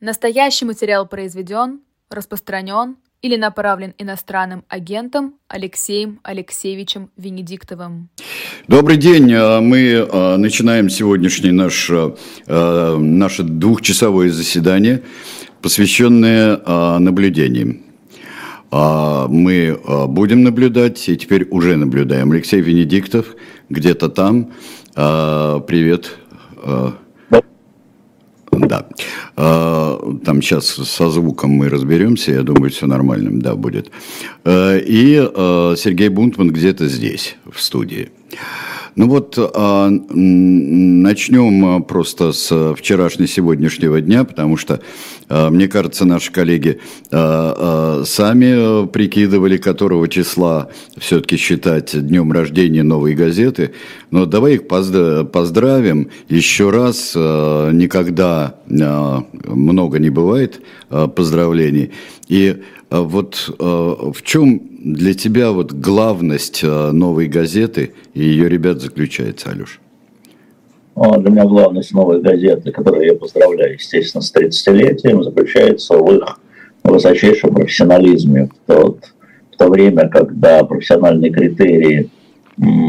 Настоящий материал произведен, распространен или направлен иностранным агентом Алексеем Алексеевичем Венедиктовым. Добрый день. А, мы а, начинаем сегодняшнее наш, а, наше двухчасовое заседание, посвященное наблюдениям. Мы будем наблюдать и теперь уже наблюдаем. Алексей Венедиктов где-то там. Привет. Да. А, там сейчас со звуком мы разберемся, я думаю, все нормально, да, будет. А, и а, Сергей Бунтман где-то здесь, в студии. Ну вот а, начнем просто с вчерашнего сегодняшнего дня, потому что, а, мне кажется, наши коллеги а, а, сами прикидывали, которого числа все-таки считать днем рождения новой газеты. Но давай их поздравим еще раз. А, никогда а, много не бывает а, поздравлений. И а вот в чем для тебя вот главность э, новой газеты и ее ребят заключается, Алеш? Для меня главность новой газеты, которую я поздравляю, естественно, с 30-летием, заключается в их высочайшем профессионализме. В то, в то время, когда профессиональные критерии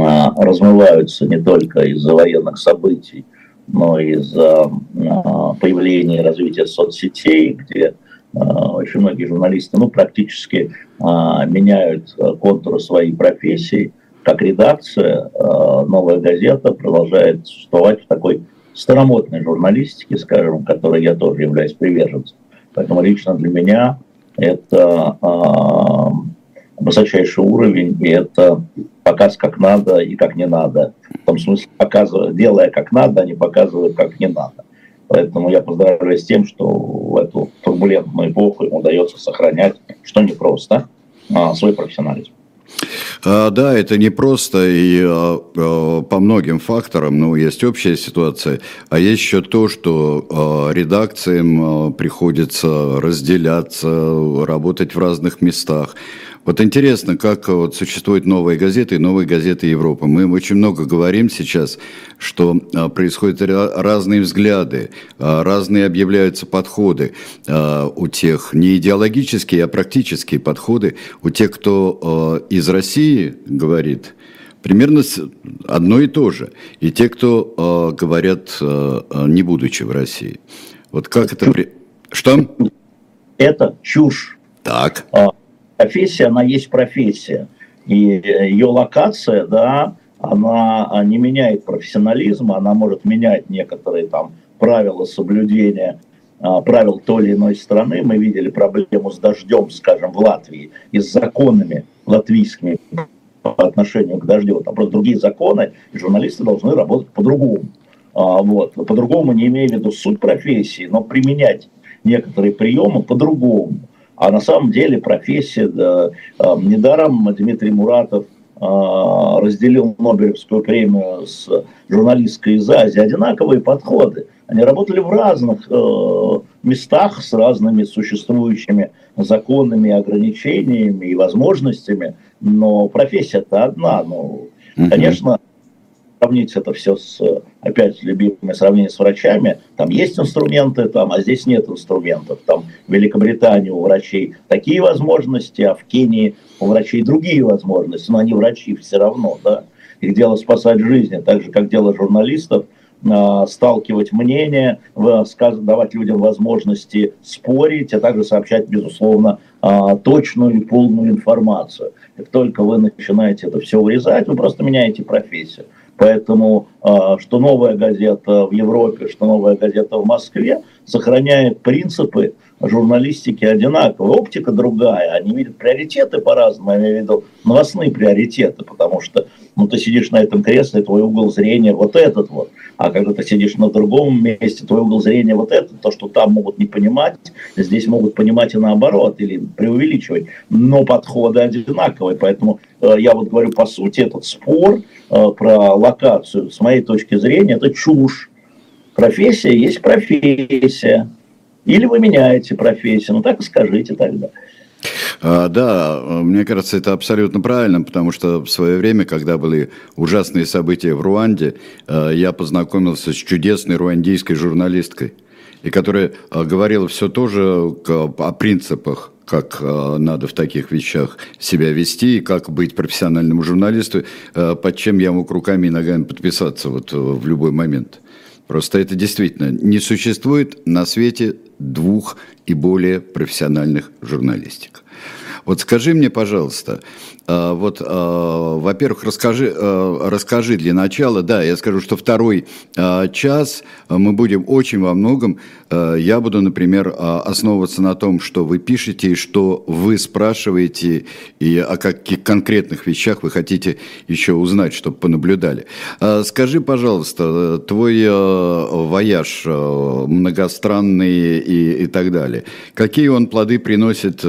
а, размываются не только из-за военных событий, но и из-за а, появления и развития соцсетей, где очень многие журналисты, ну, практически а, меняют а, контуры своей профессии. Как редакция, новая газета продолжает существовать в такой старомодной журналистике, скажем, которой я тоже являюсь приверженцем. Поэтому лично для меня это высочайший уровень, и это показ как надо и как не надо. В том смысле, показывая, делая как надо, а не показывая как не надо. Поэтому я поздравляю с тем, что в эту турбулентную эпоху ему удается сохранять, что непросто, а, свой профессионализм. А, да, это непросто и а, по многим факторам, ну, есть общая ситуация, а есть еще то, что редакциям приходится разделяться, работать в разных местах. Вот интересно, как вот существуют новые газеты и новые газеты Европы. Мы очень много говорим сейчас, что а, происходят разные взгляды, а, разные объявляются подходы а, у тех, не идеологические, а практические подходы у тех, кто из России говорит, примерно одно и то же. И те, кто говорят, не будучи в России. Вот как это... Что? Это чушь. Так профессия, она есть профессия. И ее локация, да, она не меняет профессионализм, она может менять некоторые там правила соблюдения а, правил той или иной страны. Мы видели проблему с дождем, скажем, в Латвии и с законами латвийскими по отношению к дождю. Там просто другие законы, и журналисты должны работать по-другому. А, вот. По-другому не имея в виду суть профессии, но применять некоторые приемы по-другому. А на самом деле профессия, да, недаром Дмитрий Муратов а, разделил Нобелевскую премию с журналисткой из Азии, одинаковые подходы. Они работали в разных э, местах с разными существующими законами, ограничениями и возможностями, но профессия-то одна. Ну, конечно, сравнить это все с, опять, любимое сравнение с врачами, там есть инструменты, там, а здесь нет инструментов. Там в Великобритании у врачей такие возможности, а в Кении у врачей другие возможности, но они врачи все равно, да. Их дело спасать жизни, так же, как дело журналистов, а, сталкивать мнения, давать людям возможности спорить, а также сообщать, безусловно, а, точную и полную информацию. Как только вы начинаете это все урезать, вы просто меняете профессию. Поэтому, а, что новая газета в Европе, что новая газета в Москве сохраняет принципы журналистики одинаковые. Оптика другая, они видят приоритеты по-разному, я имею в виду новостные приоритеты, потому что ну, ты сидишь на этом кресле, твой угол зрения вот этот вот, а когда ты сидишь на другом месте, твой угол зрения вот этот, то, что там могут не понимать, здесь могут понимать и наоборот, или преувеличивать, но подходы одинаковые, поэтому э, я вот говорю, по сути, этот спор про локацию, с моей точки зрения, это чушь. Профессия есть профессия. Или вы меняете профессию, ну так и скажите тогда. А, да, мне кажется, это абсолютно правильно, потому что в свое время, когда были ужасные события в Руанде, а, я познакомился с чудесной руандийской журналисткой. И которая говорила все тоже о принципах как надо в таких вещах себя вести и как быть профессиональному журналисту, под чем я мог руками и ногами подписаться вот в любой момент. Просто это действительно не существует на свете двух и более профессиональных журналистик. Вот скажи мне, пожалуйста, вот, а, во-первых, расскажи, а, расскажи для начала, да, я скажу, что второй час мы будем очень во многом, я буду, например, основываться на том, что вы пишете и что вы спрашиваете, и о каких конкретных вещах вы хотите еще узнать, чтобы понаблюдали. Скажи, пожалуйста, твой вояж многостранный и, и так далее, какие он плоды приносит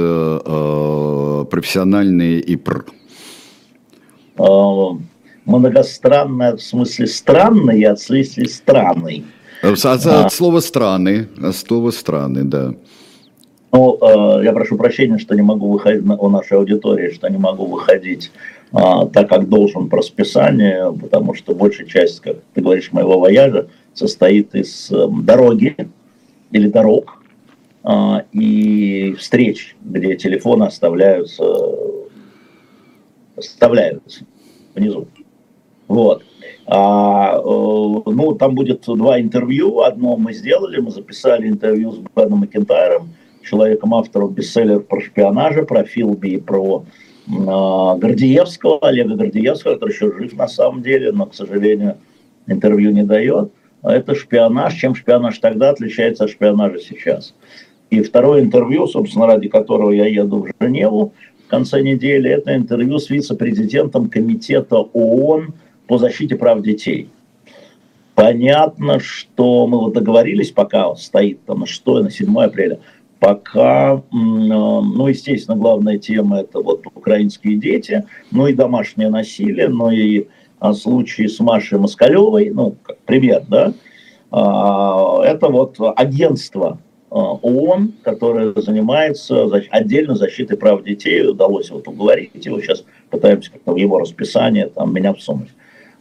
профессиональные и пр? Э, многостранная в смысле странный, а в смысле странный. От, от а. слова страны, от слова страны, да. Ну, э, я прошу прощения, что не могу выходить у нашей аудитории, что не могу выходить а, так, как должен по расписанию, потому что большая часть, как ты говоришь, моего вояжа состоит из э, дороги или дорог а, и встреч, где телефоны оставляются вставляются внизу. Вот. А, э, ну, там будет два интервью. Одно мы сделали, мы записали интервью с Беном Макентайром, человеком автором бестселлеров про шпионажа, про Филби и про э, Гордеевского, Олега Гордеевского, который еще жив на самом деле, но, к сожалению, интервью не дает. Это шпионаж. Чем шпионаж тогда отличается от шпионажа сейчас? И второе интервью, собственно, ради которого я еду в Женеву, конце недели, это интервью с вице-президентом Комитета ООН по защите прав детей. Понятно, что мы вот договорились, пока стоит там на 6 на 7 апреля, пока, ну, естественно, главная тема это вот украинские дети, ну и домашнее насилие, ну и а, случаи с Машей Москалевой, ну, как пример, да, а, это вот агентство ООН, которая занимается отдельно защитой прав детей. Удалось вот уговорить его. Сейчас пытаемся как-то в его расписание там, меня всунуть.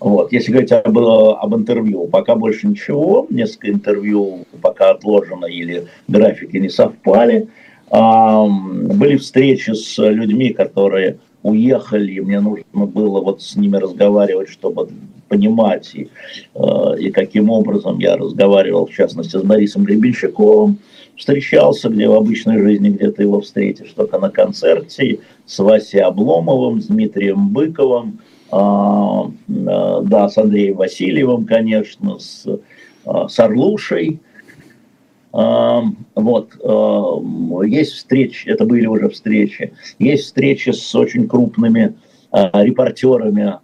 Вот. Если говорить об, об интервью, пока больше ничего. Несколько интервью пока отложено или графики не совпали. Были встречи с людьми, которые уехали, и мне нужно было вот с ними разговаривать, чтобы понимать, и, э, и каким образом я разговаривал, в частности, с Борисом Гребенщиковым, встречался, где в обычной жизни где-то его встретишь, только на концерте с Васей Обломовым, с Дмитрием Быковым, а, а, да, с Андреем Васильевым, конечно, с, а, с Орлушей. Вот, есть встречи, это были уже встречи, есть встречи с очень крупными репортерами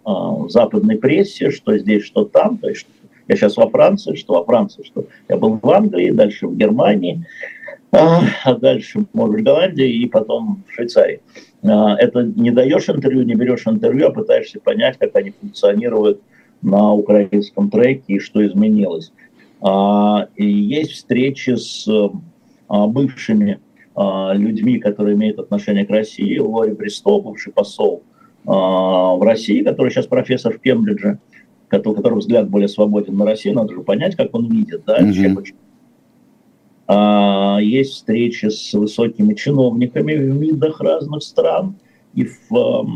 западной прессе, что здесь, что там, то есть я сейчас во Франции, что во Франции, что я был в Англии, дальше в Германии, а, а дальше, может, в Голландии и потом в Швейцарии. А, это не даешь интервью, не берешь интервью, а пытаешься понять, как они функционируют на украинском треке и что изменилось. А, и есть встречи с бывшими людьми, которые имеют отношение к России. Лори Бристо, бывший посол в России, который сейчас профессор в Кембридже, у которого взгляд более свободен на Россию, надо же понять, как он видит, да, mm-hmm. чем а, есть встречи с высокими чиновниками в МИДах разных стран и в,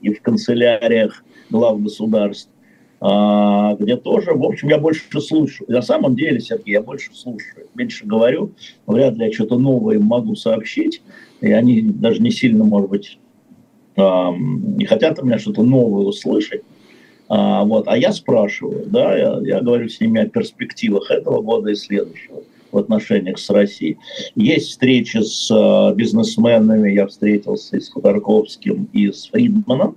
и в канцеляриях глав государств, а, где тоже, в общем, я больше слушаю. На самом деле, Сергей, я больше слушаю, меньше говорю, вряд ли я что-то новое могу сообщить, и они даже не сильно, может быть, не хотят у меня что-то новое услышать, а, вот, а я спрашиваю, да, я, я говорю с ними о перспективах этого года и следующего в отношениях с Россией. Есть встречи с э, бизнесменами, я встретился и с Ходорковским, и с Фридманом.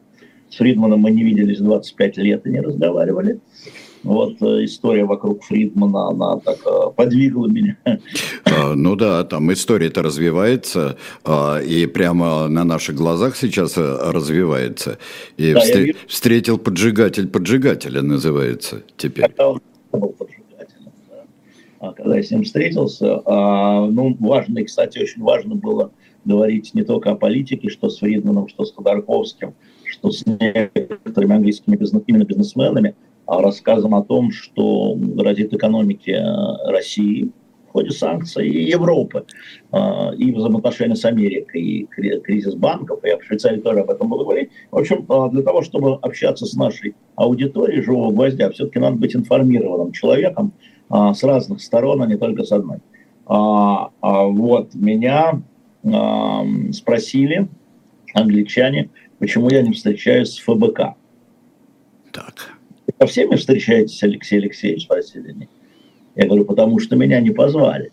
С Фридманом мы не виделись 25 лет и не разговаривали. Вот э, история вокруг Фридмана, она так э, подвигла меня. А, ну да, там история-то развивается, а, и прямо на наших глазах сейчас э, развивается. И да, встр... вижу... встретил поджигатель поджигателя, называется теперь. Когда он был поджигателем, да. а когда я с ним встретился, а, ну, важно, и, кстати, очень важно было говорить не только о политике, что с Фридманом, что с Ходорковским, что с некоторыми английскими бизнес, именно бизнесменами, рассказом о том, что грозит экономике э, России, ходе санкций и Европы, а, и взаимоотношения с Америкой, и кризис банков, я в Швейцарии тоже об этом буду говорить. В общем, а, для того, чтобы общаться с нашей аудиторией живого гвоздя, все-таки надо быть информированным человеком с разных сторон, а не только с одной. Вот, меня спросили англичане, почему я не встречаюсь с ФБК. Так. Со всеми встречаетесь, Алексей Алексеевич, спросили они. Я говорю, потому что меня не позвали.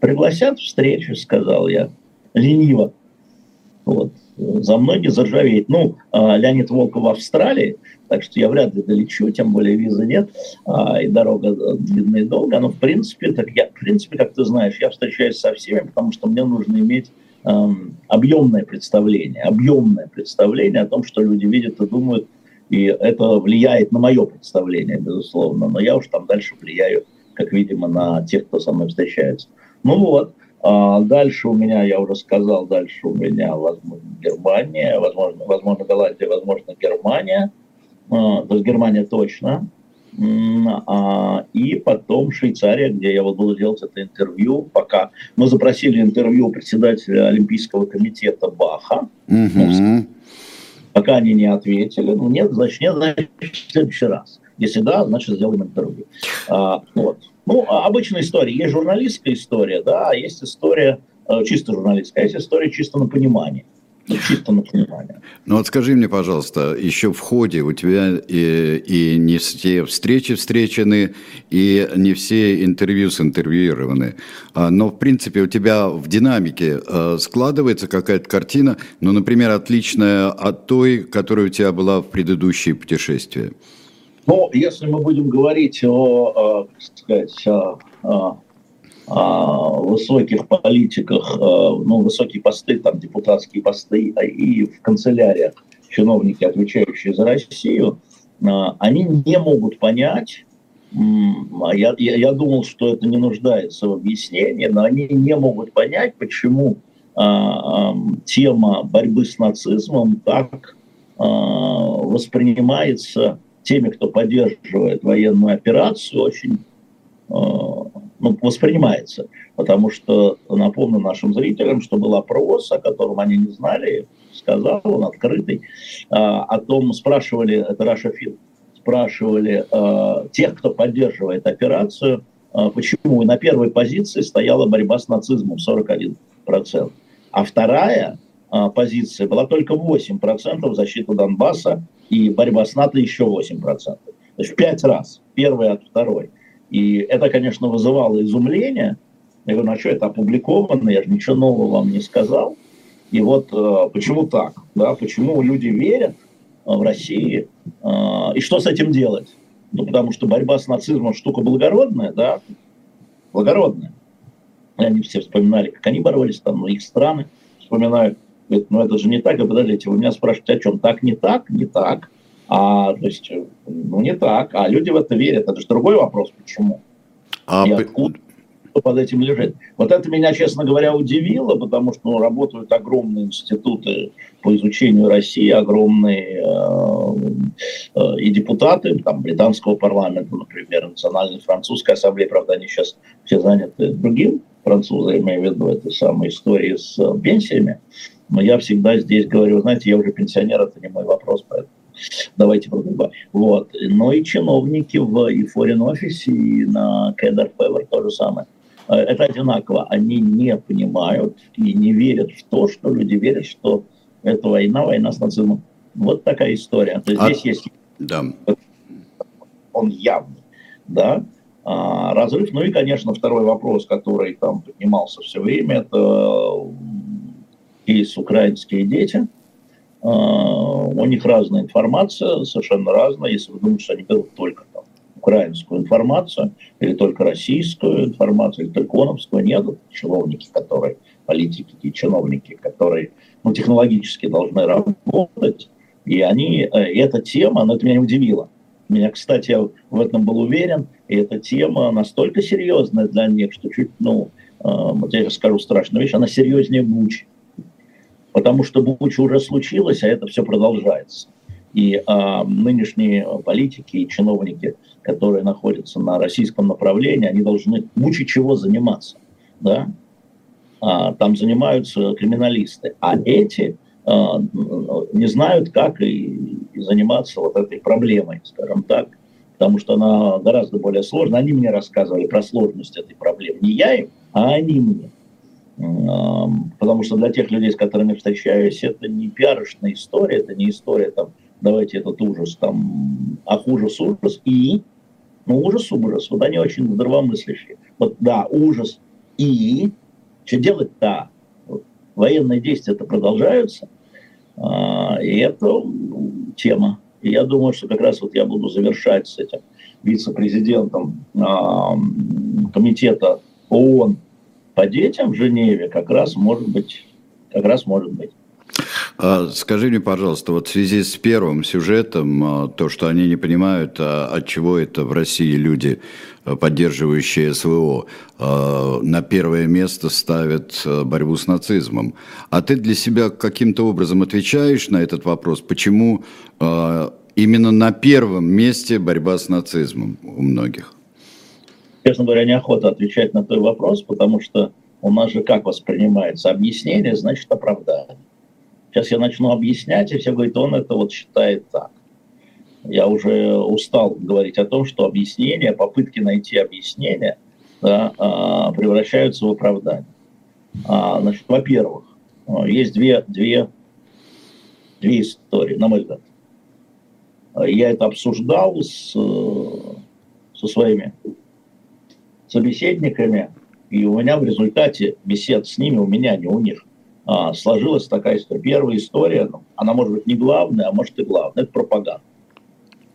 Пригласят встречу, сказал я, лениво. Вот. За мной не заржавеет. Ну, а, Леонид Волков в Австралии, так что я вряд ли долечу, тем более визы нет, а, и дорога э, длинная и долгая. Но в принципе, так я, в принципе, как ты знаешь, я встречаюсь со всеми, потому что мне нужно иметь эм, объемное представление, объемное представление о том, что люди видят и думают и это влияет на мое представление, безусловно. Но я уж там дальше влияю, как, видимо, на тех, кто со мной встречается. Ну вот, а дальше у меня, я уже сказал, дальше у меня, возможно, Германия, возможно, возможно Голландия, возможно, Германия. А, то есть Германия точно. А, и потом Швейцария, где я вот буду делать это интервью, пока мы запросили интервью председателя Олимпийского комитета Баха. Mm-hmm. Пока они не ответили, ну нет, значит нет, значит в следующий раз. Если да, значит сделаем интервью. А, вот. Ну, а обычная история. Есть журналистская история, да, а есть история э, чисто журналистская, а есть история чисто на понимание. Ну, чисто на понимание. Ну вот скажи мне, пожалуйста, еще в ходе у тебя и, и не все встречи встречены, и не все интервью синтервьюированы. А, но, в принципе, у тебя в динамике а, складывается какая-то картина, ну, например, отличная от той, которая у тебя была в предыдущие путешествия. Ну, если мы будем говорить о, как сказать, о высоких политиках, ну, высокие посты, там, депутатские посты а и в канцеляриях чиновники, отвечающие за Россию, они не могут понять, я, я, я думал, что это не нуждается в объяснении, но они не могут понять, почему а, а, тема борьбы с нацизмом так а, воспринимается теми, кто поддерживает военную операцию, очень ну, воспринимается. Потому что, напомню нашим зрителям, что был опрос, о котором они не знали, сказал он открытый, а, о том спрашивали, это Раша Фил, спрашивали а, тех, кто поддерживает операцию, а, почему на первой позиции стояла борьба с нацизмом 41%, а вторая позиция была только 8% защита Донбасса и борьба с НАТО еще 8%. То есть в пять раз, первая от второй. И это, конечно, вызывало изумление. Я говорю, ну а что это опубликовано, я же ничего нового вам не сказал. И вот э, почему так, да, почему люди верят э, в России, э, и что с этим делать? Ну, потому что борьба с нацизмом штука благородная, да, благородная. И они все вспоминали, как они боролись, там, ну, их страны вспоминают. Говорят, ну, это же не так, а подождите, вы меня спрашиваете, о чем? Так, не так, не так. А, то есть, ну, не так. А люди в это верят. Это же другой вопрос, почему. А И откуда под этим лежит. Вот это меня, честно говоря, удивило, потому что ну, работают огромные институты по изучению России, огромные э, э, и депутаты там, британского парламента, например, Национальной французской ассамблеи, правда, они сейчас все заняты другим, французы, имею в виду этой самой истории с пенсиями. Но я всегда здесь говорю, знаете, я уже пенсионер, это не мой вопрос, поэтому давайте продолжать. Вот. Но и чиновники в и Foreign Office, и на Кедр Февер то же самое. Э, это одинаково. Они не понимают и не верят в то, что люди верят, что это война, война с нацизмом. Вот такая история. То есть а, здесь есть... Да. Он явный. Да? А, разрыв. Ну и, конечно, второй вопрос, который там поднимался все время, это есть украинские дети – у них разная информация, совершенно разная. Если вы думаете, что они берут только там, украинскую информацию, или только российскую информацию, или только оновскую, нет. Чиновники, которые, политики и чиновники, которые ну, технологически должны работать, и они, э, эта тема, она это меня удивила. Меня, кстати, я в этом был уверен, и эта тема настолько серьезная для них, что чуть, ну, э, вот я скажу страшную вещь, она серьезнее Бучи потому что Буча уже случилось, а это все продолжается. И а, нынешние политики и чиновники, которые находятся на российском направлении, они должны мучить чего заниматься. Да? А, там занимаются криминалисты. А эти а, не знают, как и, и заниматься вот этой проблемой, скажем так, потому что она гораздо более сложная. Они мне рассказывали про сложность этой проблемы. Не я им, а они мне. Потому что для тех людей, с которыми встречаюсь, это не пиарочная история, это не история там давайте этот ужас там, ах, ужас, ужас, и, ну, ужас, ужас, вот они очень здравомыслящие. Вот, да, ужас, и, что делать-то? Военные действия это продолжаются, а, и это тема. И я думаю, что как раз вот я буду завершать с этим вице-президентом а, комитета ООН по детям в Женеве, как раз может быть, как раз может быть. А, скажи мне, пожалуйста, вот в связи с первым сюжетом, а, то, что они не понимают, а от чего это в России люди, поддерживающие СВО, на первое место ставят борьбу с нацизмом. А ты для себя каким-то образом отвечаешь на этот вопрос? Почему именно на первом месте борьба с нацизмом у многих? Честно говоря, неохота отвечать на твой вопрос, потому что у нас же как воспринимается объяснение, значит оправдание. Сейчас я начну объяснять, и все говорят, он это вот считает так. Я уже устал говорить о том, что объяснения, попытки найти объяснение да, а, превращаются в оправдание. А, значит, во-первых, есть две, две, две истории, на мой взгляд. Я это обсуждал с, со своими собеседниками, и у меня в результате бесед с ними, у меня, не у них, а, сложилась такая история. Первая история, ну, она может быть не главная, а может и главная, это пропаганда.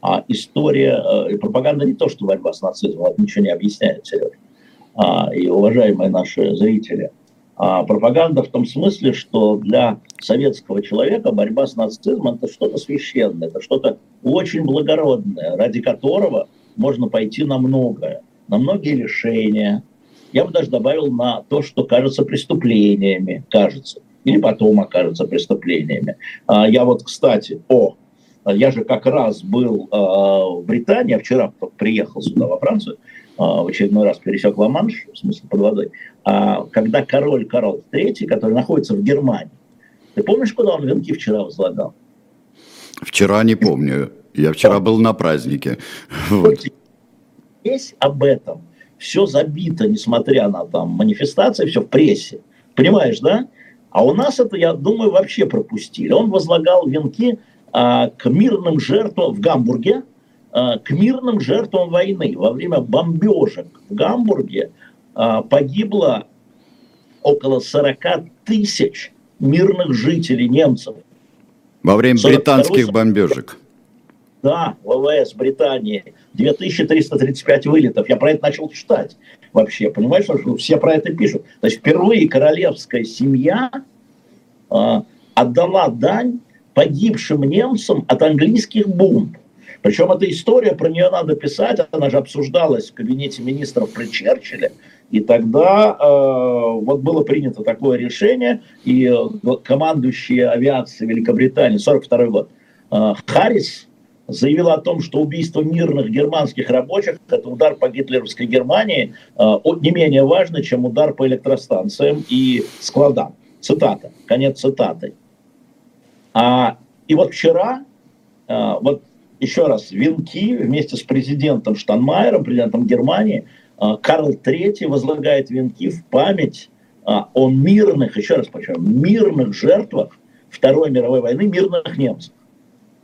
А история, э, пропаганда не то, что борьба с нацизмом, это ничего не объясняет, Сереж. А, и уважаемые наши зрители, а пропаганда в том смысле, что для советского человека борьба с нацизмом это что-то священное, это что-то очень благородное, ради которого можно пойти на многое, на многие решения, я бы даже добавил на то, что кажется преступлениями, кажется, или потом окажется преступлениями. А, я вот, кстати, о, я же как раз был а, в Британии, вчера приехал сюда, во Францию, а, в очередной раз пересек Ла-Манш, в смысле под водой, когда король Карл III, который находится в Германии, ты помнишь, куда он венки вчера возлагал? Вчера не помню. Я вчера был на празднике. Вот. Здесь об этом все забито, несмотря на там манифестации, все в прессе. Понимаешь, да? А у нас это, я думаю, вообще пропустили. Он возлагал венки а, к мирным жертвам в Гамбурге, а, к мирным жертвам войны. Во время бомбежек в Гамбурге а, погибло около 40 тысяч мирных жителей немцев. Во время британских бомбежек. Да, ВВС Британии 2335 вылетов. Я про это начал читать вообще. Понимаешь, что все про это пишут. То есть впервые королевская семья э, отдала дань погибшим немцам от английских бомб. Причем эта история, про нее надо писать, она же обсуждалась в кабинете министров при Черчилле, и тогда э, вот было принято такое решение, и э, командующий авиацией Великобритании, 42 год, э, Харрис, заявила о том, что убийство мирных германских рабочих – это удар по гитлеровской Германии э, не менее важно, чем удар по электростанциям и складам. Цитата, конец цитаты. А, и вот вчера, э, вот еще раз, венки вместе с президентом Штанмайером, президентом Германии, э, Карл III возлагает венки в память о мирных, еще раз почему, мирных жертвах Второй мировой войны, мирных немцев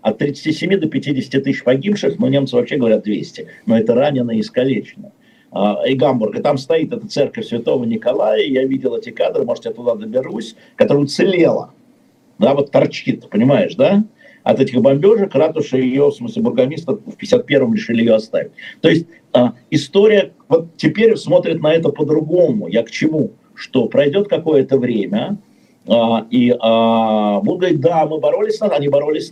от 37 до 50 тысяч погибших, но немцы вообще говорят 200, но это ранено и искалечено. А, и Гамбург, и там стоит эта церковь Святого Николая, я видел эти кадры, может, я туда доберусь, которая уцелела, да, вот торчит, понимаешь, да, от этих бомбежек ратуша ее, в смысле бургомистр, в 51-м решили ее оставить. То есть а, история вот теперь смотрит на это по-другому. Я к чему? Что пройдет какое-то время, и а, будут говорить, да, мы боролись с они боролись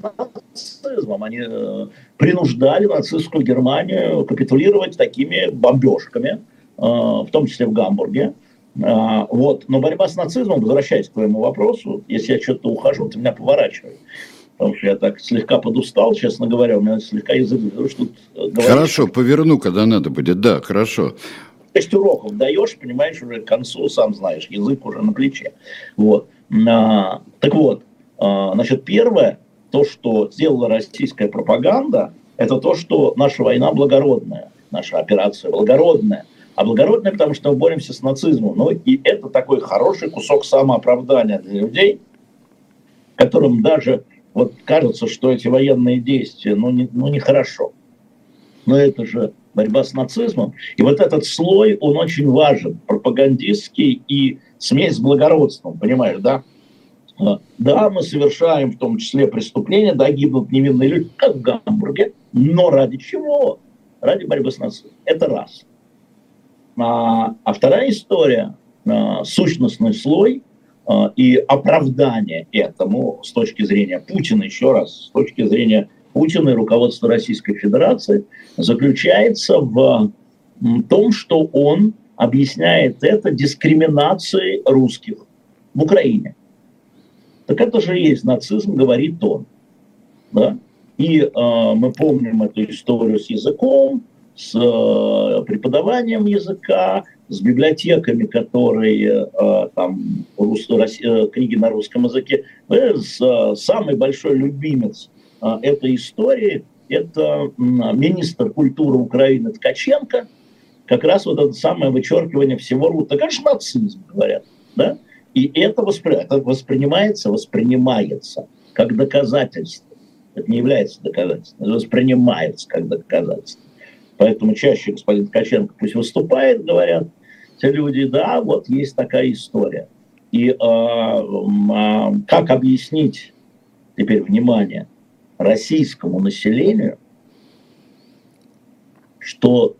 с нацизмом, они э, принуждали нацистскую Германию капитулировать такими бомбежками, а, в том числе в Гамбурге. А, вот. Но борьба с нацизмом, возвращаясь к твоему вопросу, если я что-то ухожу, ты меня поворачивай. потому что я так слегка подустал, честно говоря, у меня слегка язык... Что хорошо, поверну, когда надо будет, да, хорошо. Шесть уроков даешь, понимаешь, уже к концу, сам знаешь, язык уже на плече. Вот. Так вот, а, значит, первое, то, что сделала российская пропаганда, это то, что наша война благородная, наша операция благородная. А благородная, потому что мы боремся с нацизмом. Ну и это такой хороший кусок самооправдания для людей, которым даже вот кажется, что эти военные действия, ну, не, ну, нехорошо. Но это же борьба с нацизмом. И вот этот слой, он очень важен, пропагандистский и смесь с благородством, понимаешь, да? А, да, мы совершаем в том числе преступления, да, гибнут невинные люди, как в Гамбурге, но ради чего? Ради борьбы с нацизмом. Это раз. А, а вторая история, а, сущностный слой – а, и оправдание этому с точки зрения Путина, еще раз, с точки зрения Путина и руководства Российской Федерации, заключается в том, что он объясняет это дискриминацией русских в Украине. Так это же есть нацизм, говорит он. Да? И э, мы помним эту историю с языком, с э, преподаванием языка, с библиотеками, которые э, там рус, э, книги на русском языке. С, самый большой любимец этой истории – это министр культуры Украины Ткаченко. Как раз вот это самое вычеркивание всего. Это, конечно, нацизм, говорят. Да? И это, воспри... это воспринимается, воспринимается как доказательство. Это не является доказательством, это воспринимается как доказательство. Поэтому чаще господин Ткаченко пусть выступает, говорят те люди, да, вот есть такая история. И э, э, как объяснить, теперь внимание, российскому населению, что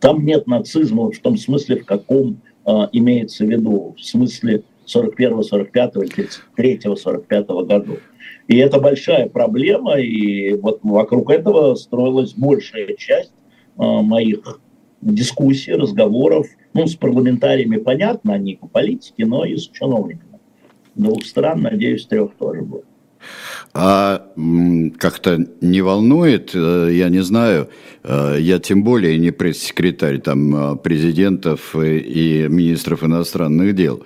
там нет нацизма в том смысле, в каком э, имеется в виду, в смысле 41-го, 45-го, 33-го, 45-го году. И это большая проблема, и вот вокруг этого строилась большая часть э, моих дискуссий, разговоров. Ну, с парламентариями понятно, они по политике, но и с чиновниками. Двух стран, надеюсь, трех тоже будет. А как-то не волнует, э, я не знаю, э, я тем более не пресс-секретарь там президентов и министров иностранных дел.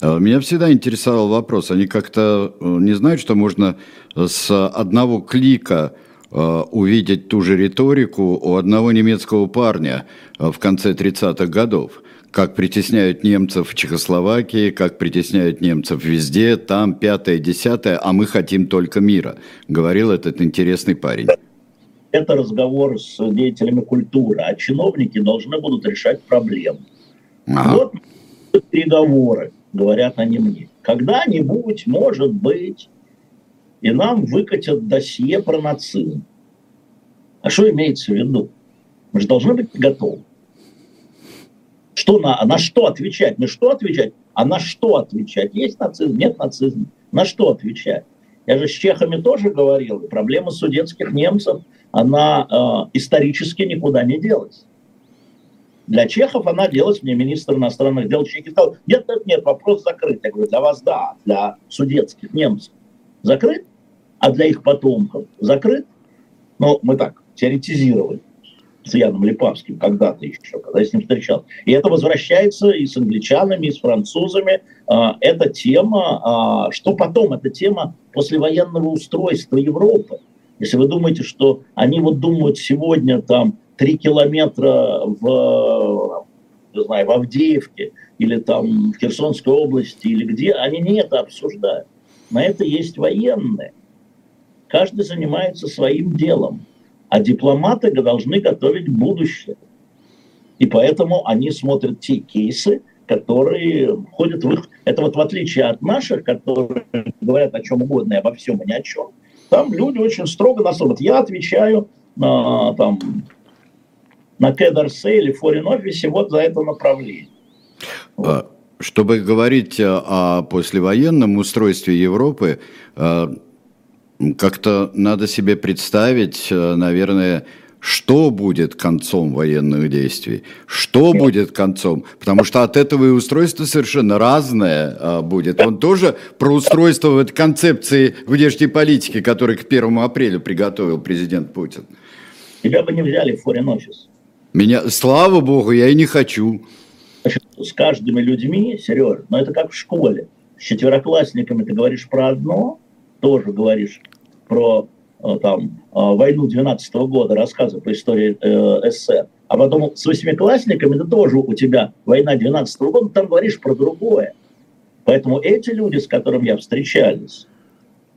А, меня всегда интересовал вопрос, они как-то э, не знают, что можно с одного клика увидеть ту же риторику у одного немецкого парня в конце 30-х годов. Как притесняют немцев в Чехословакии, как притесняют немцев везде, там пятое, десятое, а мы хотим только мира, говорил этот интересный парень. Это разговор с деятелями культуры, а чиновники должны будут решать проблемы. Ага. Вот переговоры говорят они мне. Когда-нибудь, может быть, и нам выкатят досье про нацизм. А что имеется в виду? Мы же должны быть готовы. Что на, на что отвечать? На что отвечать? А на что отвечать? Есть нацизм, нет нацизма. На что отвечать? Я же с чехами тоже говорил, проблема судетских немцев, она э, исторически никуда не делась. Для чехов она делась, мне министр иностранных дел Чехии сказал, нет, нет, нет, вопрос закрыт. Я говорю, для вас да, для судетских немцев закрыт, а для их потомков закрыт. Но мы так теоретизировали с Яном Липавским когда-то еще, когда я с ним встречался. И это возвращается и с англичанами, и с французами. А, эта тема, а, что потом? Это тема послевоенного устройства Европы. Если вы думаете, что они вот думают сегодня там три километра в, не знаю, в Авдеевке или там в Херсонской области или где, они не это обсуждают. На это есть военные. Каждый занимается своим делом. А дипломаты должны готовить будущее. И поэтому они смотрят те кейсы, которые входят в их... Это вот в отличие от наших, которые говорят о чем угодно и обо всем и ни о чем, там люди очень строго нас... Вот я отвечаю на там, на КДРС или Foreign Office вот за это направление. Вот. Чтобы говорить о послевоенном устройстве Европы, э, как-то надо себе представить, э, наверное, что будет концом военных действий, что будет концом, потому что от этого и устройство совершенно разное а, будет. Он тоже про устройство в этой концепции внешней политики, который к 1 апреля приготовил президент Путин. Тебя бы не взяли в Foreign Office. Меня, слава богу, я и не хочу. С каждыми людьми, Сереж, но это как в школе. С четвероклассниками ты говоришь про одно, тоже говоришь про Э, там, э, войну 12 -го года, рассказы по истории э, СССР, а потом с восьмиклассниками, это тоже у тебя война 12 -го года, там говоришь про другое. Поэтому эти люди, с которыми я встречались,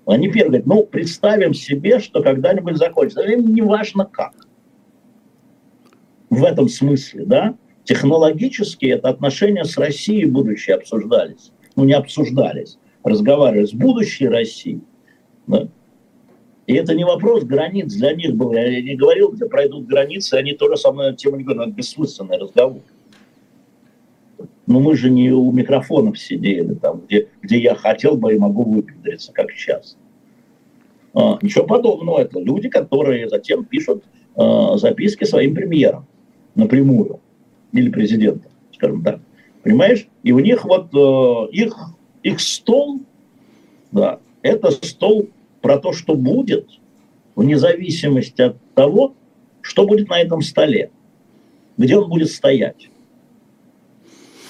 они первые говорят, ну, представим себе, что когда-нибудь закончится. Им не важно как. В этом смысле, да, технологически это отношения с Россией будущее обсуждались. Ну, не обсуждались, разговаривали с будущей Россией. Да? И это не вопрос границ для них был. Я не говорил, где пройдут границы, они тоже со мной тему не говорят, это бессмысленный разговор. Но мы же не у микрофонов сидели, там, где, где я хотел бы и могу выпендриться, как сейчас. А, ничего подобного. Это люди, которые затем пишут а, записки своим премьерам напрямую. Или президентам, скажем так. Понимаешь? И у них вот а, их, их стол, да, это стол про то, что будет, вне зависимости от того, что будет на этом столе, где он будет стоять.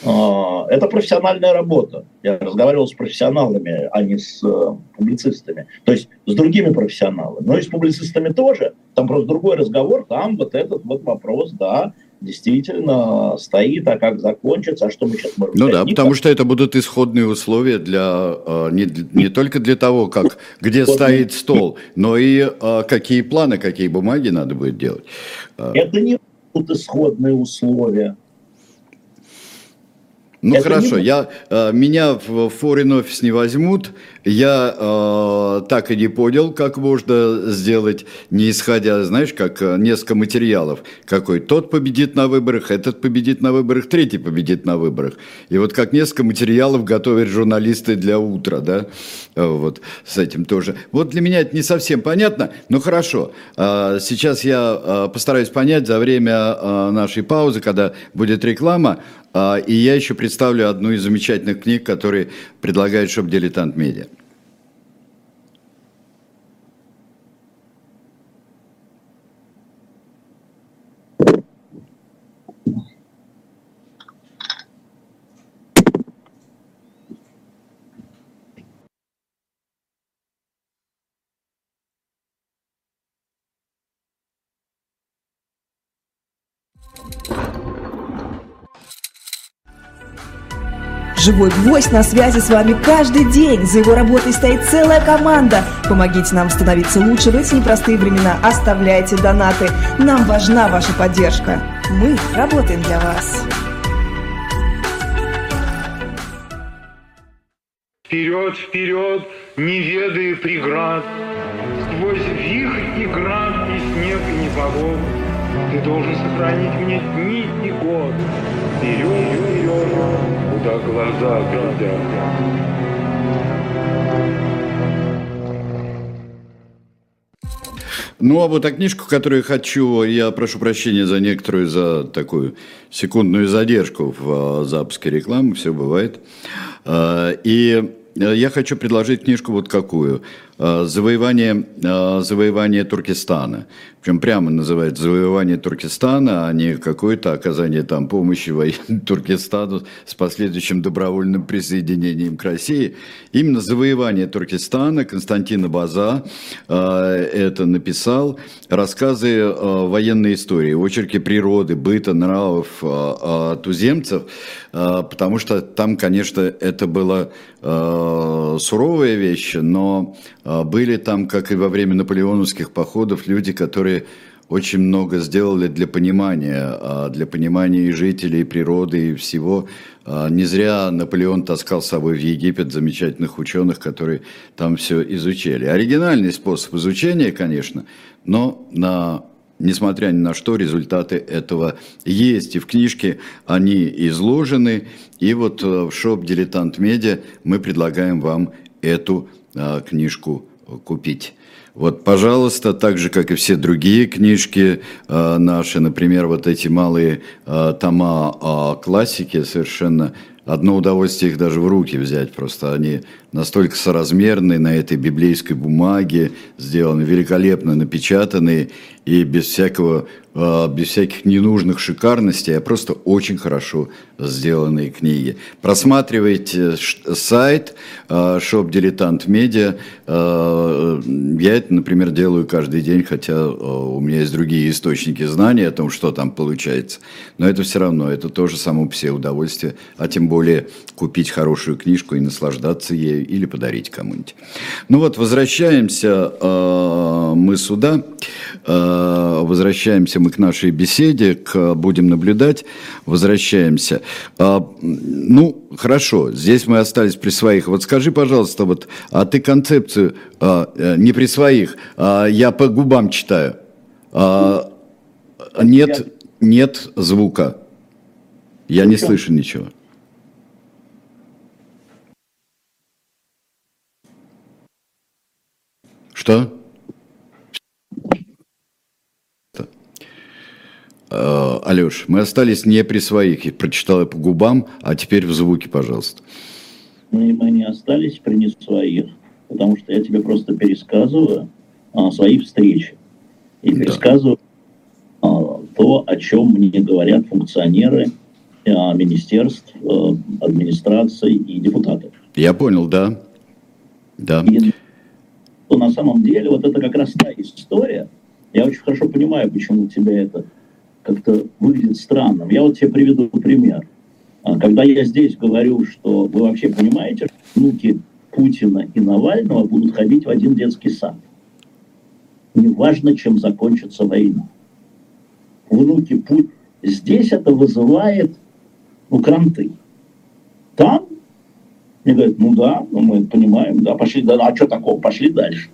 А, это профессиональная работа. Я разговаривал с профессионалами, а не с э, публицистами. То есть с другими профессионалами. Но и с публицистами тоже. Там просто другой разговор. Там вот этот вот вопрос, да, действительно стоит, а как закончится, а что мы сейчас можем Ну да, никак. потому что это будут исходные условия для э, не, не только для того, как где стоит стол, но и э, какие планы, какие бумаги надо будет делать. Это не будут исходные условия. Ну это хорошо, не... я, э, меня в foreign office не возьмут, я э, так и не понял, как можно сделать, не исходя, знаешь, как э, несколько материалов, какой тот победит на выборах, этот победит на выборах, третий победит на выборах. И вот как несколько материалов готовят журналисты для утра, да, э, вот с этим тоже. Вот для меня это не совсем понятно, но хорошо. Э, сейчас я э, постараюсь понять за время э, нашей паузы, когда будет реклама, и я еще представлю одну из замечательных книг, которые предлагает Шоп Дилетант Медиа. Живой гвоздь на связи с вами каждый день. За его работой стоит целая команда. Помогите нам становиться лучше в эти непростые времена. Оставляйте донаты. Нам важна ваша поддержка. Мы работаем для вас. Вперед, вперед, не ведая преград, Сквозь вихрь и град, и снег, и непогоду, Ты должен сохранить мне дни и год. Вперед, вперед, куда глаза глядят. Ну, а вот а книжку, которую хочу, я прошу прощения за некоторую, за такую секундную задержку в а, запуске рекламы, все бывает. А, и я хочу предложить книжку вот какую. Завоевание, завоевание Туркестана. Причем прямо называют завоевание Туркестана, а не какое-то оказание там помощи военной Туркестану с последующим добровольным присоединением к России. Именно завоевание Туркестана Константина База э, это написал. Рассказы э, военной истории, очерки природы, быта, нравов э, туземцев, э, потому что там, конечно, это было э, суровая вещь, но э, были там, как и во время наполеоновских походов, люди, которые очень много сделали для понимания, а, для понимания и жителей, и природы, и всего. А, не зря Наполеон таскал с собой в Египет замечательных ученых, которые там все изучали. Оригинальный способ изучения, конечно, но на несмотря ни на что, результаты этого есть. И в книжке они изложены. И вот э, в шоп «Дилетант Медиа» мы предлагаем вам эту а, книжку купить. Вот, пожалуйста, так же, как и все другие книжки э, наши, например, вот эти малые э, тома э, классики, совершенно одно удовольствие их даже в руки взять, просто они настолько соразмерны на этой библейской бумаге, сделаны великолепно напечатанные и без всякого а, без всяких ненужных шикарностей, а просто очень хорошо сделанные книги. Просматривайте сайт а, Shop Дилетант Медиа. Я это, например, делаю каждый день, хотя у меня есть другие источники знаний о том, что там получается. Но это все равно, это тоже само по себе удовольствие, а тем более купить хорошую книжку и наслаждаться ею или подарить кому-нибудь. Ну вот, возвращаемся мы сюда, возвращаемся мы к нашей беседе, к «Будем наблюдать», возвращаемся. А, ну, хорошо, здесь мы остались при своих. Вот скажи, пожалуйста, вот, а ты концепцию а, э, не при своих, а, я по губам читаю. А, нет, нет звука. Я не слышу ничего. Что? Э, Алеш, мы остались не при своих. Я прочитал я по губам, а теперь в звуке, пожалуйста. Мы, мы не остались при не своих, потому что я тебе просто пересказываю а, свои встречи. И да. пересказываю а, то, о чем мне говорят функционеры а, министерств, а, администраций и депутатов. Я понял, да. Да. И то на самом деле вот это как раз та история. Я очень хорошо понимаю, почему тебя это как-то выглядит странным. Я вот тебе приведу пример. А, когда я здесь говорю, что вы вообще понимаете, что внуки Путина и Навального будут ходить в один детский сад. Неважно, чем закончится война. Внуки Путина. Здесь это вызывает ну, кранты. Там мне говорят, ну да, ну мы понимаем, да, пошли, да, а что такого, пошли дальше.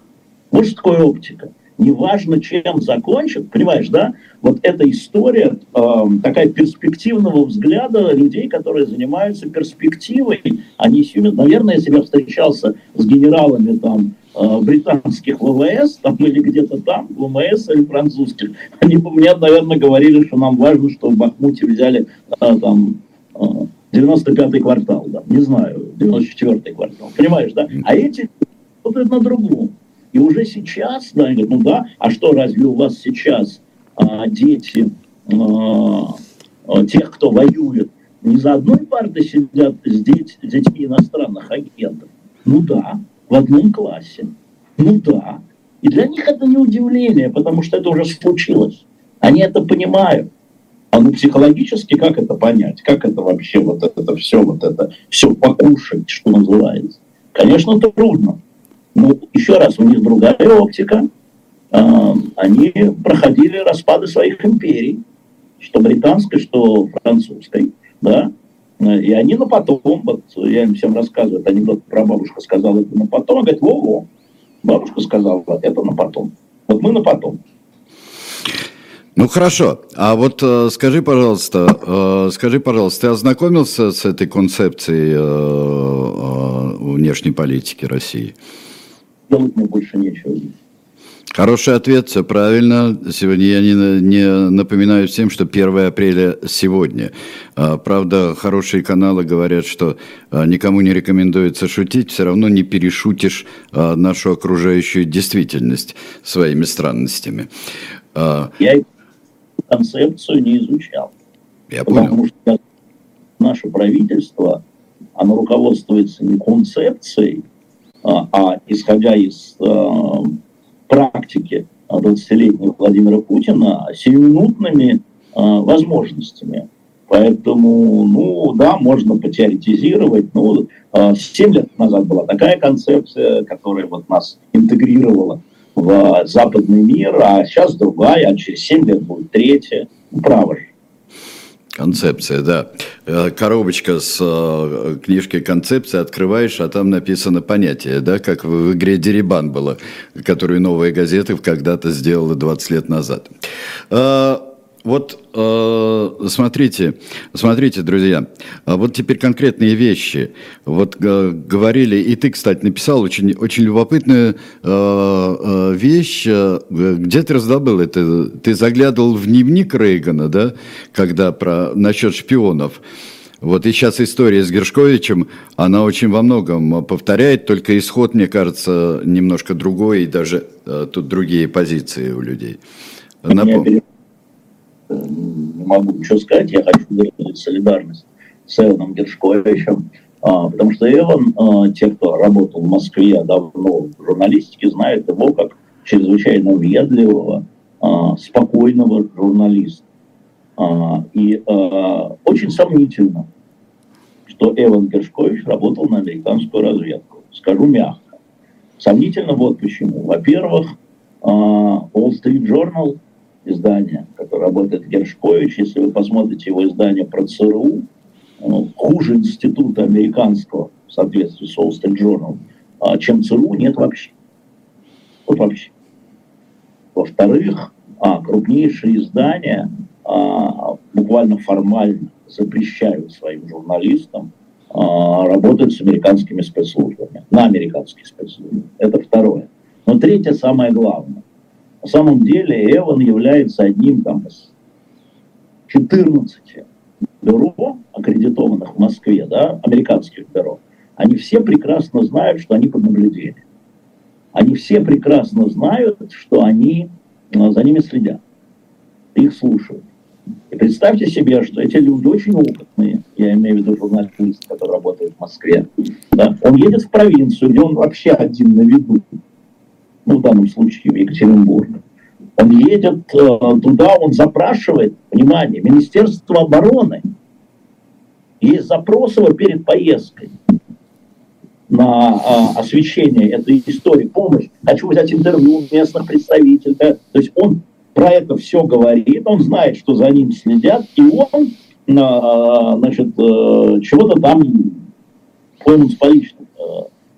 Вот что такое оптика. Неважно, чем закончит, понимаешь, да, вот эта история э, такая перспективного взгляда людей, которые занимаются перспективой, они, наверное, если я встречался с генералами там э, британских ВВС, там или где-то там, ВМС или французских, они бы мне, наверное, говорили, что нам важно, что в Бахмуте взяли э, там э, 95-й квартал, да, не знаю, 94-й квартал, понимаешь, да? А эти вот это на другом. И уже сейчас, да, говорят, ну да, а что, разве у вас сейчас а, дети а, а, тех, кто воюет, не за одной партой сидят с, деть, с детьми иностранных агентов? Ну да, в одном классе. Ну да. И для них это не удивление, потому что это уже случилось. Они это понимают. А ну психологически как это понять? Как это вообще вот это, все, вот это все покушать, что называется? Конечно, трудно. Ну, еще раз, у них другая оптика. А, они проходили распады своих империй, что британской, что французской, да, и они на потом, вот я им всем рассказываю, это анекдот про бабушку сказала это на потом, она говорит, во-во, бабушка сказала, это на потом. Вот мы на потом. Ну хорошо, а вот э, скажи, пожалуйста, э, скажи, пожалуйста, ты ознакомился с этой концепцией э, э, внешней политики России? делать мне больше нечего. Хороший ответ, все правильно. Сегодня я не, не напоминаю всем, что 1 апреля сегодня. А, правда, хорошие каналы говорят, что а, никому не рекомендуется шутить, все равно не перешутишь а, нашу окружающую действительность своими странностями. Я концепцию не изучал. Я потому понял. что наше правительство, оно руководствуется не концепцией, а, а исходя из а, практики 20-летнего Владимира Путина, сиюминутными а, возможностями. Поэтому, ну да, можно потеоретизировать. Ну, 7 лет назад была такая концепция, которая вот нас интегрировала в западный мир, а сейчас другая, а через 7 лет будет третья. Право же. Концепция, да. Э, коробочка с э, книжкой концепции открываешь, а там написано понятие, да, как в игре Дерибан было, которую новая газета когда-то сделала 20 лет назад. Вот э, смотрите, смотрите, друзья, а вот теперь конкретные вещи. Вот э, говорили, и ты, кстати, написал очень, очень любопытную э, вещь. Где ты раздобыл это? Ты заглядывал в дневник Рейгана, да, когда про насчет шпионов. Вот и сейчас история с Гершковичем, она очень во многом повторяет, только исход, мне кажется, немножко другой, и даже э, тут другие позиции у людей. Напом... Не могу ничего сказать, я хочу выразить солидарность с Эваном Гершковичем, а, потому что Эван, а, те, кто работал в Москве давно в журналистике, знают его как чрезвычайно въедливого, а, спокойного журналиста. А, и а, очень сомнительно, что Эван Гершкович работал на американскую разведку. Скажу мягко. Сомнительно вот почему. Во-первых, а, Wall Street Journal, издание, которое работает Гершкович, если вы посмотрите его издание про ЦРУ, хуже института американского, в соответствии с Wall Street Journal, чем ЦРУ, нет вообще. Вот вообще. Во-вторых, а, крупнейшие издания а, буквально формально запрещают своим журналистам а, работать с американскими спецслужбами, на американские спецслужбы. Это второе. Но третье самое главное. На самом деле Эван является одним там, из 14 бюро, аккредитованных в Москве, да, американских бюро. Они все прекрасно знают, что они под наблюдением. Они все прекрасно знают, что они а, за ними следят, их слушают. И представьте себе, что эти люди очень опытные, я имею в виду журналист, который работает в Москве, да, он едет в провинцию, где он вообще один на виду, ну, в данном случае в Екатеринбург. Он едет э, туда, он запрашивает, внимание, Министерство обороны. Есть запрос его перед поездкой на э, освещение этой истории, помощь. Хочу взять интервью местных представителей. Да? То есть он про это все говорит, он знает, что за ним следят, и он, а, значит, э, чего-то там пойман с поличным, э,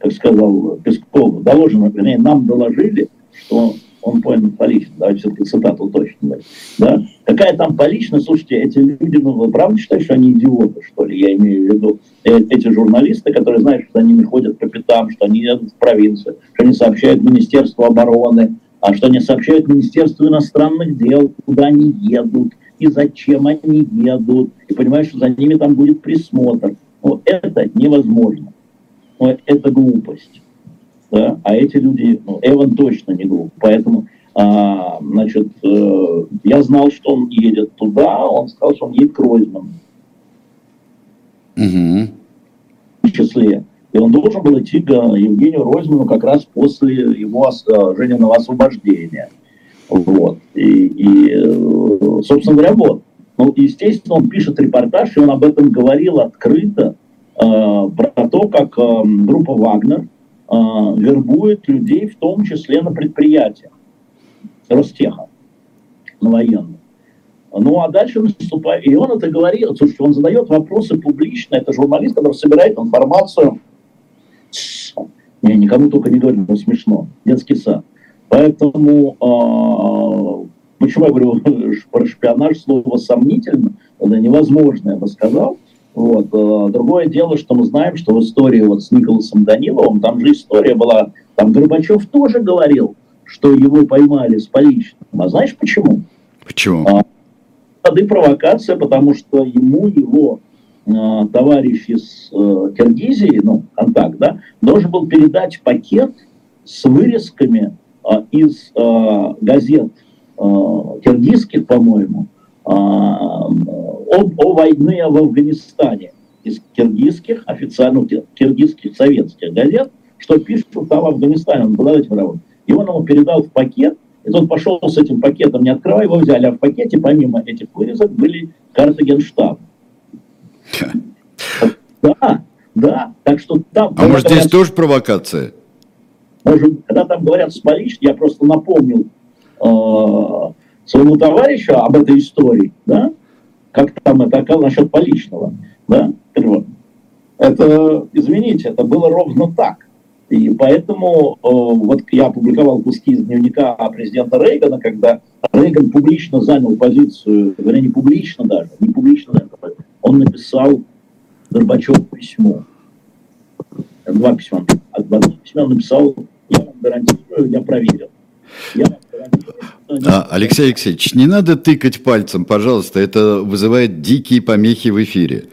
как сказал Песков, доложено, вернее, нам доложили, что он пойман полично, давайте все-таки цитату точно да? Какая там поличность, слушайте, эти люди, ну, вы правда считаете, что они идиоты, что ли, я имею в виду, э, эти журналисты, которые знают, что за ними ходят по пятам, что они едут в провинцию, что они сообщают Министерству обороны, а что они сообщают Министерству иностранных дел, куда они едут и зачем они едут, и понимают, что за ними там будет присмотр. Ну, это невозможно. Ну, это глупость. Да? А эти люди, ну, Эван точно не глуп. Поэтому, а, значит, э, я знал, что он едет туда, он сказал, что он едет к Ройзману. Угу. В числе. И он должен был идти к Евгению Ройзману как раз после его Жениного освобождения. Вот. И, и, собственно говоря, вот. Ну, естественно, он пишет репортаж, и он об этом говорил открыто, э, про то, как э, группа «Вагнер» э, вербует людей, в том числе на предприятиях Ростеха, на военных. Ну, а дальше наступает, и он это говорит, слушайте, он задает вопросы публично, это журналист, который собирает информацию не, никому только не говорю, но смешно. Детский сад. Поэтому, э, почему я говорю про шпионаж, слово сомнительно, это невозможно, я бы сказал. Вот. Э, другое дело, что мы знаем, что в истории вот с Николасом Даниловым, там же история была, там Горбачев тоже говорил, что его поймали с поличным. А знаешь почему? Почему? А, провокация, потому что ему его Э, товарищ из э, Киргизии, ну, контакт, да, должен был передать пакет с вырезками э, из э, газет э, киргизских, по-моему, э, о, о войне в Афганистане из киргизских, официально киргизских советских газет, что пишут там в Афганистане, он был этим. И он ему передал в пакет, и тот пошел с этим пакетом, не открывая его, взяли, а в пакете, помимо этих вырезок, были карты Генштаба. Да, да. Так что там... А может, здесь тоже провокация? Может, когда там говорят с я просто напомнил э, своему товарищу об этой истории, да, как там это насчет поличного, да, это, извините, это было ровно так. И поэтому э, вот я опубликовал куски из дневника президента Рейгана, когда Рейган публично занял позицию, вернее, не публично даже, не публично занял, он написал Горбачеву письмо. Два письма. Два письма он написал, я вам гарантирую, я проверил. А, Алексей Алексеевич, не надо тыкать пальцем, пожалуйста, это вызывает дикие помехи в эфире.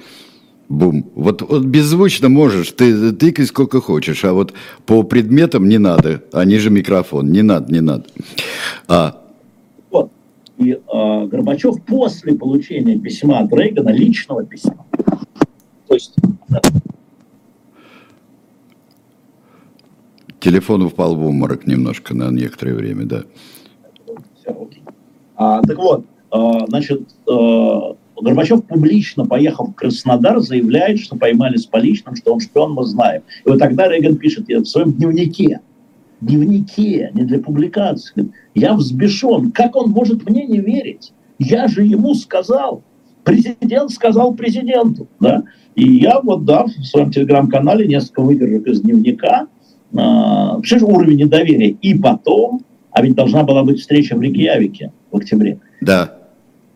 Бум. Вот, вот беззвучно можешь, ты тыкай сколько хочешь, а вот по предметам не надо, они же микрофон, не надо, не надо. А. И а, Горбачев после получения письма от Рейгана, личного письма, то есть... Телефон упал в обморок немножко на некоторое время, да. А, так вот, а, значит, а, Горбачев публично, поехав в Краснодар, заявляет, что поймали с поличным, что он шпион, мы знаем. И вот тогда Рейган пишет в своем дневнике, дневнике, не для публикации, я взбешен, как он может мне не верить? Я же ему сказал, президент сказал президенту, да? И я вот, да, в своем телеграм-канале несколько выдержек из дневника, э, уровень недоверия. И потом, а ведь должна была быть встреча в Рейкьявике в октябре. Да.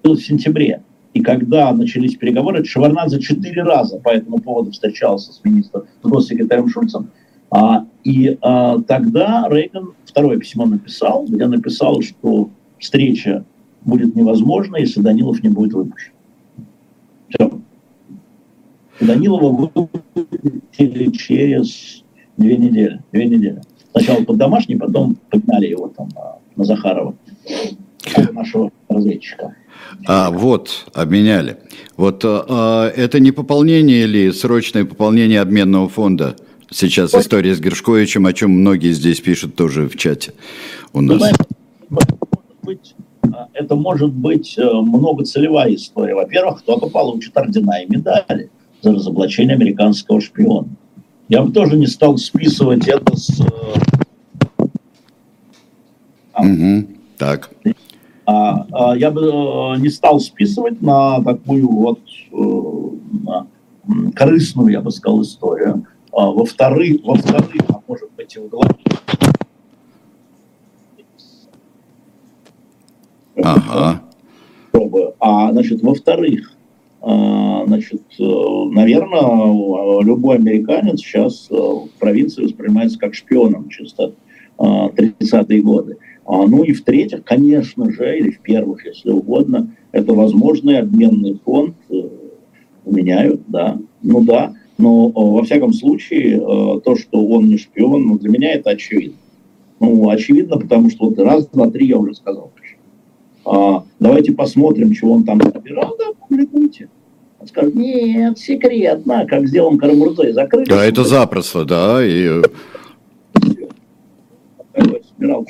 В сентябре. И когда начались переговоры, Шеварнадзе четыре раза по этому поводу встречался с министром, с госсекретарем Шульцем. А, и а, тогда Рейган второе письмо написал, где написал, что встреча будет невозможна, если Данилов не будет выпущен. Все. Данилова выпустили через две недели. Две недели. Сначала под домашний, потом подняли его там на, на Захарова, нашего разведчика. А, вот, обменяли. Вот а, это не пополнение или срочное пополнение обменного фонда? Сейчас история с Гершковичем, о чем многие здесь пишут тоже в чате у нас. А, это может быть э, многоцелевая история. Во-первых, кто-то получит ордена и медали за разоблачение американского шпиона. Я бы тоже не стал списывать это с... Угу, так. А, а, я бы э, не стал списывать на такую вот э, на корыстную, я бы сказал, историю. А, во-вторых, во-вторых, а может быть и в главе. Ага. А, значит, во-вторых, значит, э, наверное, любой американец сейчас в провинции воспринимается как шпионом чисто 30-е годы. А, ну и в-третьих, конечно же, или в первых, если угодно, это возможный обменный фонд э, меняют, да, ну да, но э, во всяком случае э, то, что он не шпион, ну, для меня это очевидно. Ну, очевидно, потому что вот раз, два, три я уже сказал. А, давайте посмотрим, чего он там набирал, да, публикуйте. Он скажет, нет, секретно, как сделан Карамурзой, закрыли. Да, это запросто, да, и... Собирал,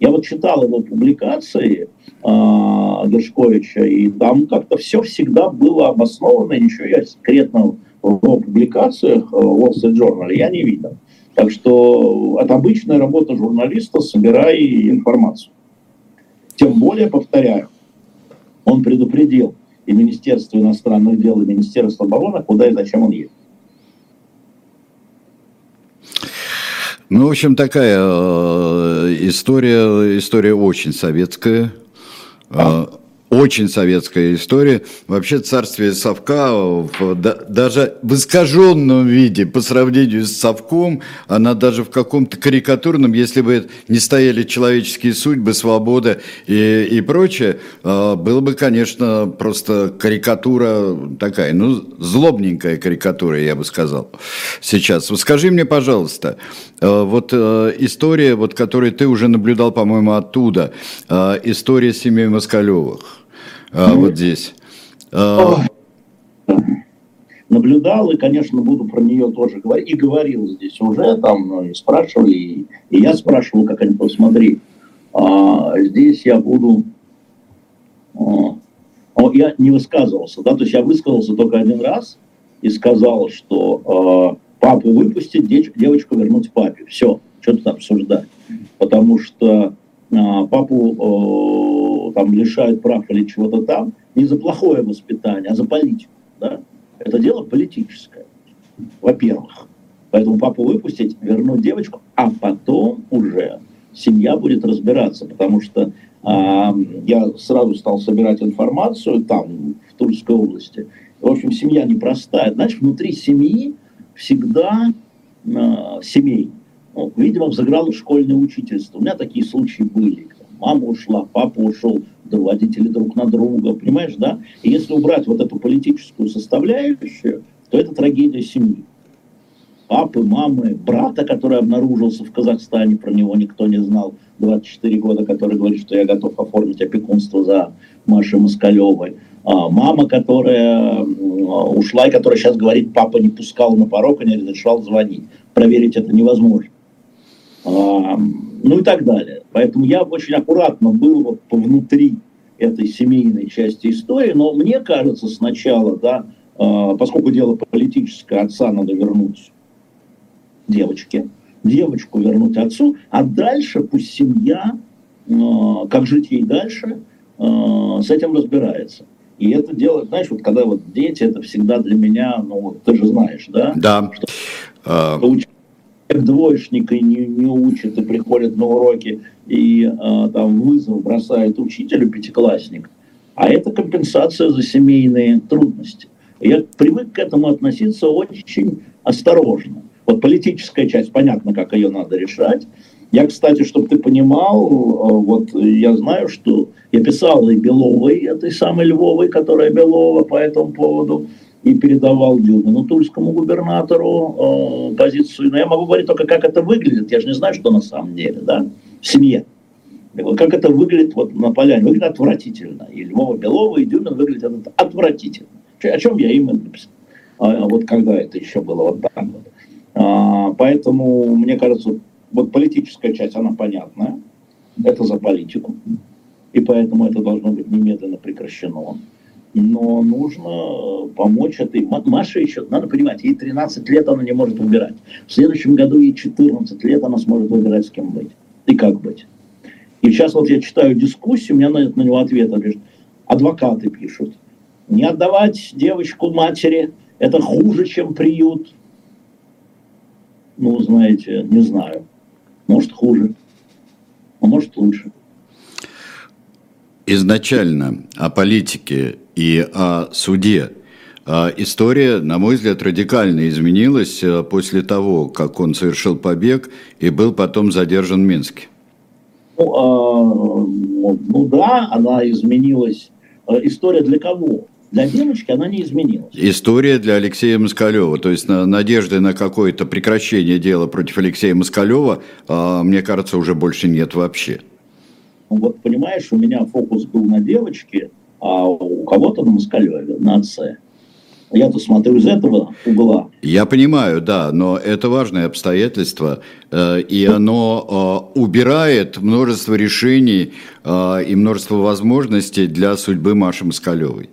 я вот читал его публикации э, Гершковича, и там как-то все всегда было обосновано, ничего я секретного в его публикациях э, в Wall Street Journal я не видел. Так что это обычная работа журналиста, собирая информацию. Тем более, повторяю, он предупредил и Министерство иностранных дел, и Министерство обороны, куда и зачем он едет. Ну, в общем, такая э, история, история очень советская. А. Очень советская история. Вообще царствие совка в, да, даже в искаженном виде по сравнению с совком, она даже в каком-то карикатурном, если бы не стояли человеческие судьбы, свобода и, и прочее, а, было бы, конечно, просто карикатура такая, ну, злобненькая карикатура, я бы сказал, сейчас. Скажи мне, пожалуйста, а, вот а, история, вот, которую ты уже наблюдал, по-моему, оттуда, история семьи Москалевых а, вот здесь. А... Наблюдал и, конечно, буду про нее тоже говорить. И говорил здесь уже, там ну, и спрашивали, и, я спрашивал, как они посмотри. А, здесь я буду... А, я не высказывался, да, то есть я высказался только один раз и сказал, что папу выпустить, девочку вернуть папе. Все, что тут обсуждать. Потому что папу там лишают прав или чего-то там, не за плохое воспитание, а за политику. Да? Это дело политическое, во-первых. Поэтому папу выпустить, вернуть девочку, а потом уже семья будет разбираться, потому что А, я сразу стал собирать информацию там, в Тульской области. В общем, семья непростая. Знаешь, внутри семьи всегда э, семей. Видимо, взыграло школьное учительство. У меня такие случаи были. Мама ушла, папа ушел, родители друг на друга, понимаешь, да? И если убрать вот эту политическую составляющую, то это трагедия семьи. Папы, мамы, брата, который обнаружился в Казахстане, про него никто не знал, 24 года, который говорит, что я готов оформить опекунство за Машей Москалевой. А, мама, которая ушла и которая сейчас говорит, папа не пускал на порог и не разрешал звонить. Проверить это невозможно. А, ну и так далее. Поэтому я очень аккуратно был вот внутри этой семейной части истории, но мне кажется сначала, да, а, поскольку дело политическое, отца надо вернуть девочке, девочку вернуть отцу, а дальше пусть семья, а, как жить ей дальше, с этим разбирается. И это дело, знаешь, вот когда вот дети, это всегда для меня, ну вот ты же знаешь, да? Да. Что, uh двоечника не, не учат и приходят на уроки и а, там вызов бросает учителю пятиклассник, а это компенсация за семейные трудности. Я привык к этому относиться очень осторожно. Вот политическая часть, понятно, как ее надо решать. Я, кстати, чтобы ты понимал, вот я знаю, что я писал и Беловой, этой самой Львовой, которая Белова по этому поводу, и передавал Дюмину, тульскому губернатору, э, позицию. Но я могу говорить только, как это выглядит. Я же не знаю, что на самом деле, да, в семье. Как это выглядит вот на поляне. Выглядит отвратительно. И Львова Белова, и Дюмин выглядят отвратительно. О чем я именно написал. А, вот когда это еще было вот так вот. А, поэтому, мне кажется, вот политическая часть, она понятная. Это за политику. И поэтому это должно быть немедленно прекращено но нужно э, помочь этой... Маша еще, надо понимать, ей 13 лет она не может выбирать. В следующем году ей 14 лет она сможет выбирать, с кем быть и как быть. И сейчас вот я читаю дискуссию, у меня на, него ответ пишет. Адвокаты пишут. Не отдавать девочку матери, это хуже, чем приют. Ну, знаете, не знаю. Может, хуже, а может, лучше. Изначально о политике и о суде. А история, на мой взгляд, радикально изменилась э, после того, как он совершил побег и был потом задержан в Минске. Ну, а, ну, да, она изменилась. Э, история для кого? Для девочки она не изменилась. История для Алексея Москалева. То есть на, надежды на какое-то прекращение дела против Алексея Москалева, а, мне кажется, уже больше нет вообще. Ну, вот понимаешь, у меня фокус был на девочке, а у кого-то на Москалеве, на отце. Я-то смотрю из этого угла. Я понимаю, да, но это важное обстоятельство, э, и оно э, убирает множество решений э, и множество возможностей для судьбы Маши Москалевой.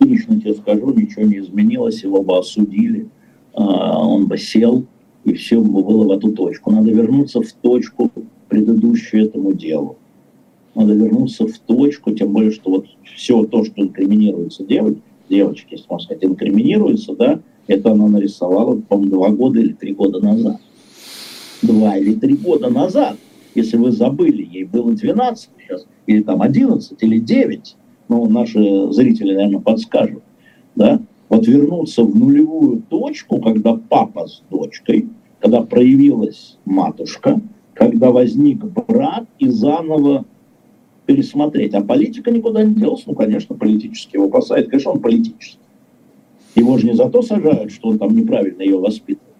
Лично тебе скажу, ничего не изменилось, его бы осудили, он бы сел, и все бы было в эту точку. Надо вернуться в точку предыдущую этому делу надо вернуться в точку, тем более, что вот все то, что инкриминируется девочке, девочке, если можно сказать, инкриминируется, да, это она нарисовала, по-моему, два года или три года назад. Два или три года назад. Если вы забыли, ей было 12 сейчас, или там 11, или 9, ну, наши зрители, наверное, подскажут, да, вот вернуться в нулевую точку, когда папа с дочкой, когда проявилась матушка, когда возник брат и заново пересмотреть. А политика никуда не делась. Ну, конечно, политически его посадят. Конечно, он политический. Его же не за то сажают, что он там неправильно ее воспитывает.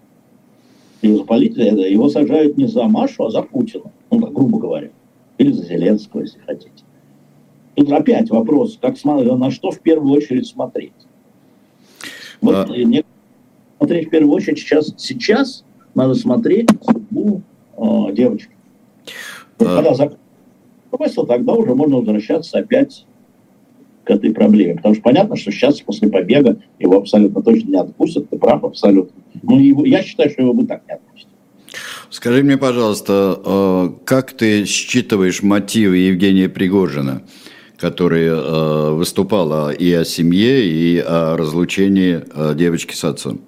Его, за полит... его сажают не за Машу, а за Путина. Ну, так, грубо говоря. Или за Зеленского, если хотите. Тут опять вопрос, как на что в первую очередь смотреть. Вот а... мне смотреть в первую очередь сейчас, сейчас надо смотреть судьбу э, девочки. А... Когда закон смысл, тогда уже можно возвращаться опять к этой проблеме. Потому что понятно, что сейчас после побега его абсолютно точно не отпустят, ты прав абсолютно. Ну, его, я считаю, что его бы так не отпустят. Скажи мне, пожалуйста, э, как ты считываешь мотивы Евгения Пригожина, который э, выступал и о семье, и о разлучении э, девочки с отцом?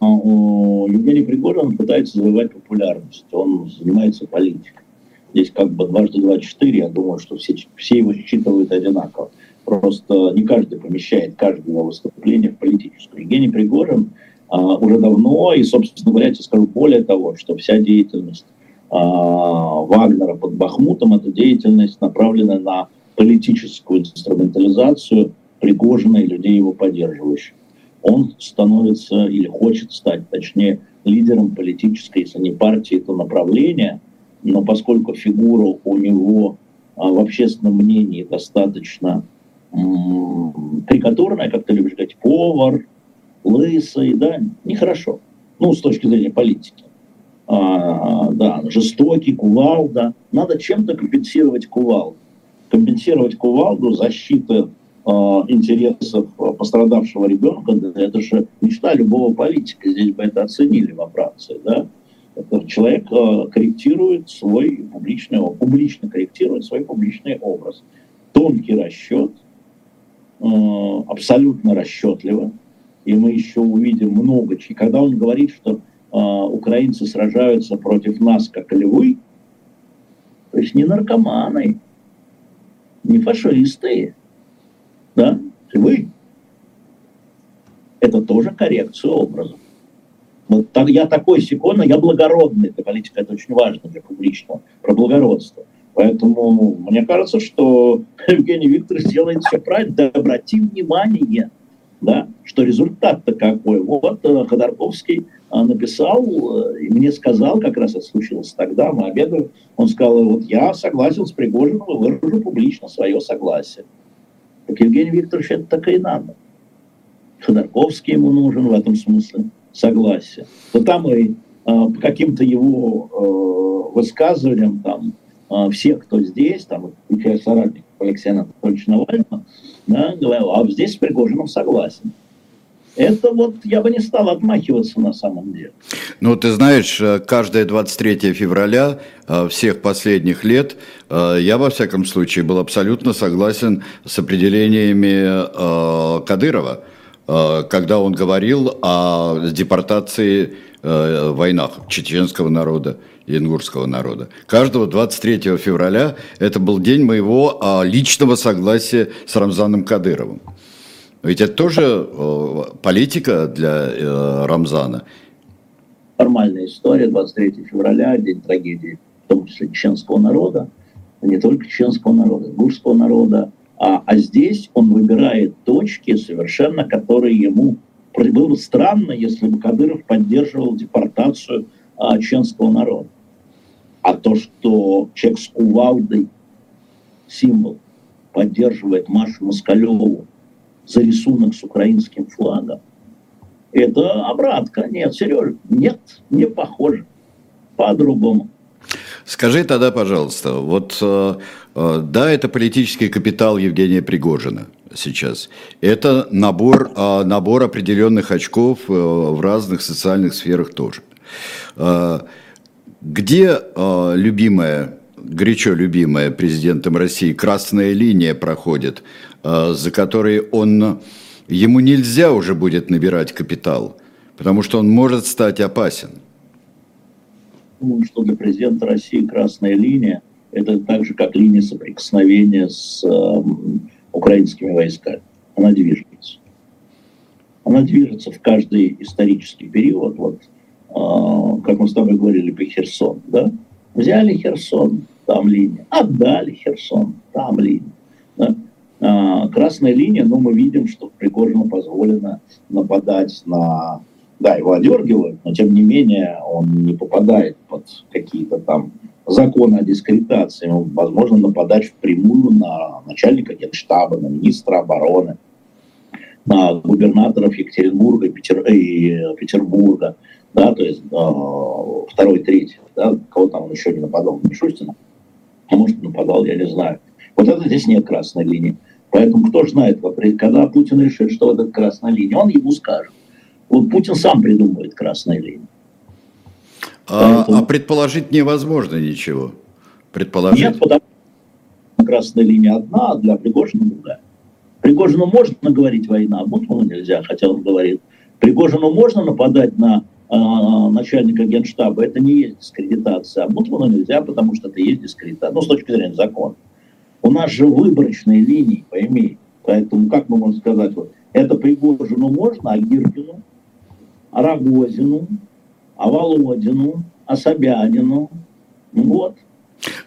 Ну, Евгений Пригожин пытается завоевать популярность. Он занимается политикой. Здесь как бы дважды два четыре, я думаю, что все, все его считывают одинаково. Просто не каждый помещает каждое его выступление в политическое. Евгений Пригожин а, уже давно, и, собственно говоря, я скажу более того, что вся деятельность а, Вагнера под Бахмутом, это деятельность, направленная на политическую инструментализацию Пригожина и людей его поддерживающих. Он становится или хочет стать, точнее, лидером политической, если не партии, то направления, но поскольку фигура у него а, в общественном мнении достаточно карикатурная, как ты любишь говорить, повар, лысый, да, нехорошо. Ну, с точки зрения политики. А, да, жестокий, кувалда. Надо чем-то компенсировать кувалду. Компенсировать кувалду защиты а, интересов пострадавшего ребенка, это же мечта любого политика. Здесь бы это оценили во Франции, да. Человек а, корректирует свой публичный, публично корректирует свой публичный образ. Тонкий расчет, а, абсолютно расчетливо, и мы еще увидим много. И когда он говорит, что э, украинцы сражаются против нас, как львы, то есть не наркоманы, не фашисты, да, львы. Это тоже коррекция образа. Так, я такой секунд, я благородный, для политика это очень важно для публичного, про благородство. Поэтому мне кажется, что Евгений Викторович делает все правильно. Да обрати внимание, да, что результат-то какой. Вот э, Ходорковский э, написал э, и мне сказал, как раз это случилось тогда, мы обедали, он сказал, вот я согласен с Пригожиным и выражу публично свое согласие. Так Евгений Викторович это так и надо. Ходорковский ему нужен в этом смысле согласие. То там и по каким-то его высказываниям, там, все, кто здесь, там, включая соратников Алексея Анатольевича Навального, да, говорил, а здесь с Пригожиным согласен. Это вот я бы не стал отмахиваться на самом деле. Ну, ты знаешь, э, каждое 23 февраля э, всех последних лет э, я, во всяком случае, был абсолютно согласен с определениями Кадырова, когда он говорил о депортации войнах чеченского народа и ингурского народа. Каждого 23 февраля это был день моего личного согласия с Рамзаном Кадыровым. Ведь это тоже э, политика для э, Рамзана. Нормальная история, 23 февраля, день трагедии, в том числе чеченского народа, не только чеченского народа, гурского народа, а, а здесь он выбирает точки совершенно, которые ему было бы странно, если бы Кадыров поддерживал депортацию а, чеченского народа. А то, что человек с кувалдой, символ, поддерживает Машу Москалеву, за рисунок с украинским флагом. Это обратка. Нет, Сережа, нет, не похоже. По-другому. Скажи тогда, пожалуйста, вот э, э, да, это политический капитал Евгения Пригожина сейчас. Это набор, э, набор определенных очков в разных социальных сферах тоже. Где любимая, горячо любимая президентом России красная линия проходит за которые он, ему нельзя уже будет набирать капитал, потому что он может стать опасен. Думаю, что для президента России красная линия – это так же, как линия соприкосновения с э, украинскими войсками. Она движется. Она движется в каждый исторический период. Вот, э, как мы с тобой говорили по Херсон, да? Взяли Херсон, там линия. Отдали Херсон, там линия. Да? А, красная линия, но мы видим, что Пригожину позволено нападать на... Да, его одергивают, но тем не менее он не попадает под какие-то там законы о дискредитации. Ему возможно нападать впрямую на начальника генштаба, на министра обороны, на губернаторов Екатеринбурга и, Петер... и Петербурга, да, то есть э, второй, третий, да, кого там он еще не нападал, Мишустина, а может нападал, я не знаю. Вот это здесь нет красной линии. Поэтому кто знает, когда Путин решит, что это красная линия, он ему скажет. Вот Путин сам придумывает красные линии. А, Поэтому... а предположить невозможно ничего. Предположить. Нет, потому что красная линия одна, а для Пригожина другая. Пригожину можно говорить война, а Бутману нельзя, хотя он говорит. Пригожину можно нападать на начальника генштаба, это не есть дискредитация. А Мутману нельзя, потому что это есть дискредитация. Ну, с точки зрения закона. У нас же выборочные линии, пойми. Поэтому как мы можем сказать, вот, это Пригожину можно, а Гиркину, Рогозину, а Володину, а Собянину. Ну вот.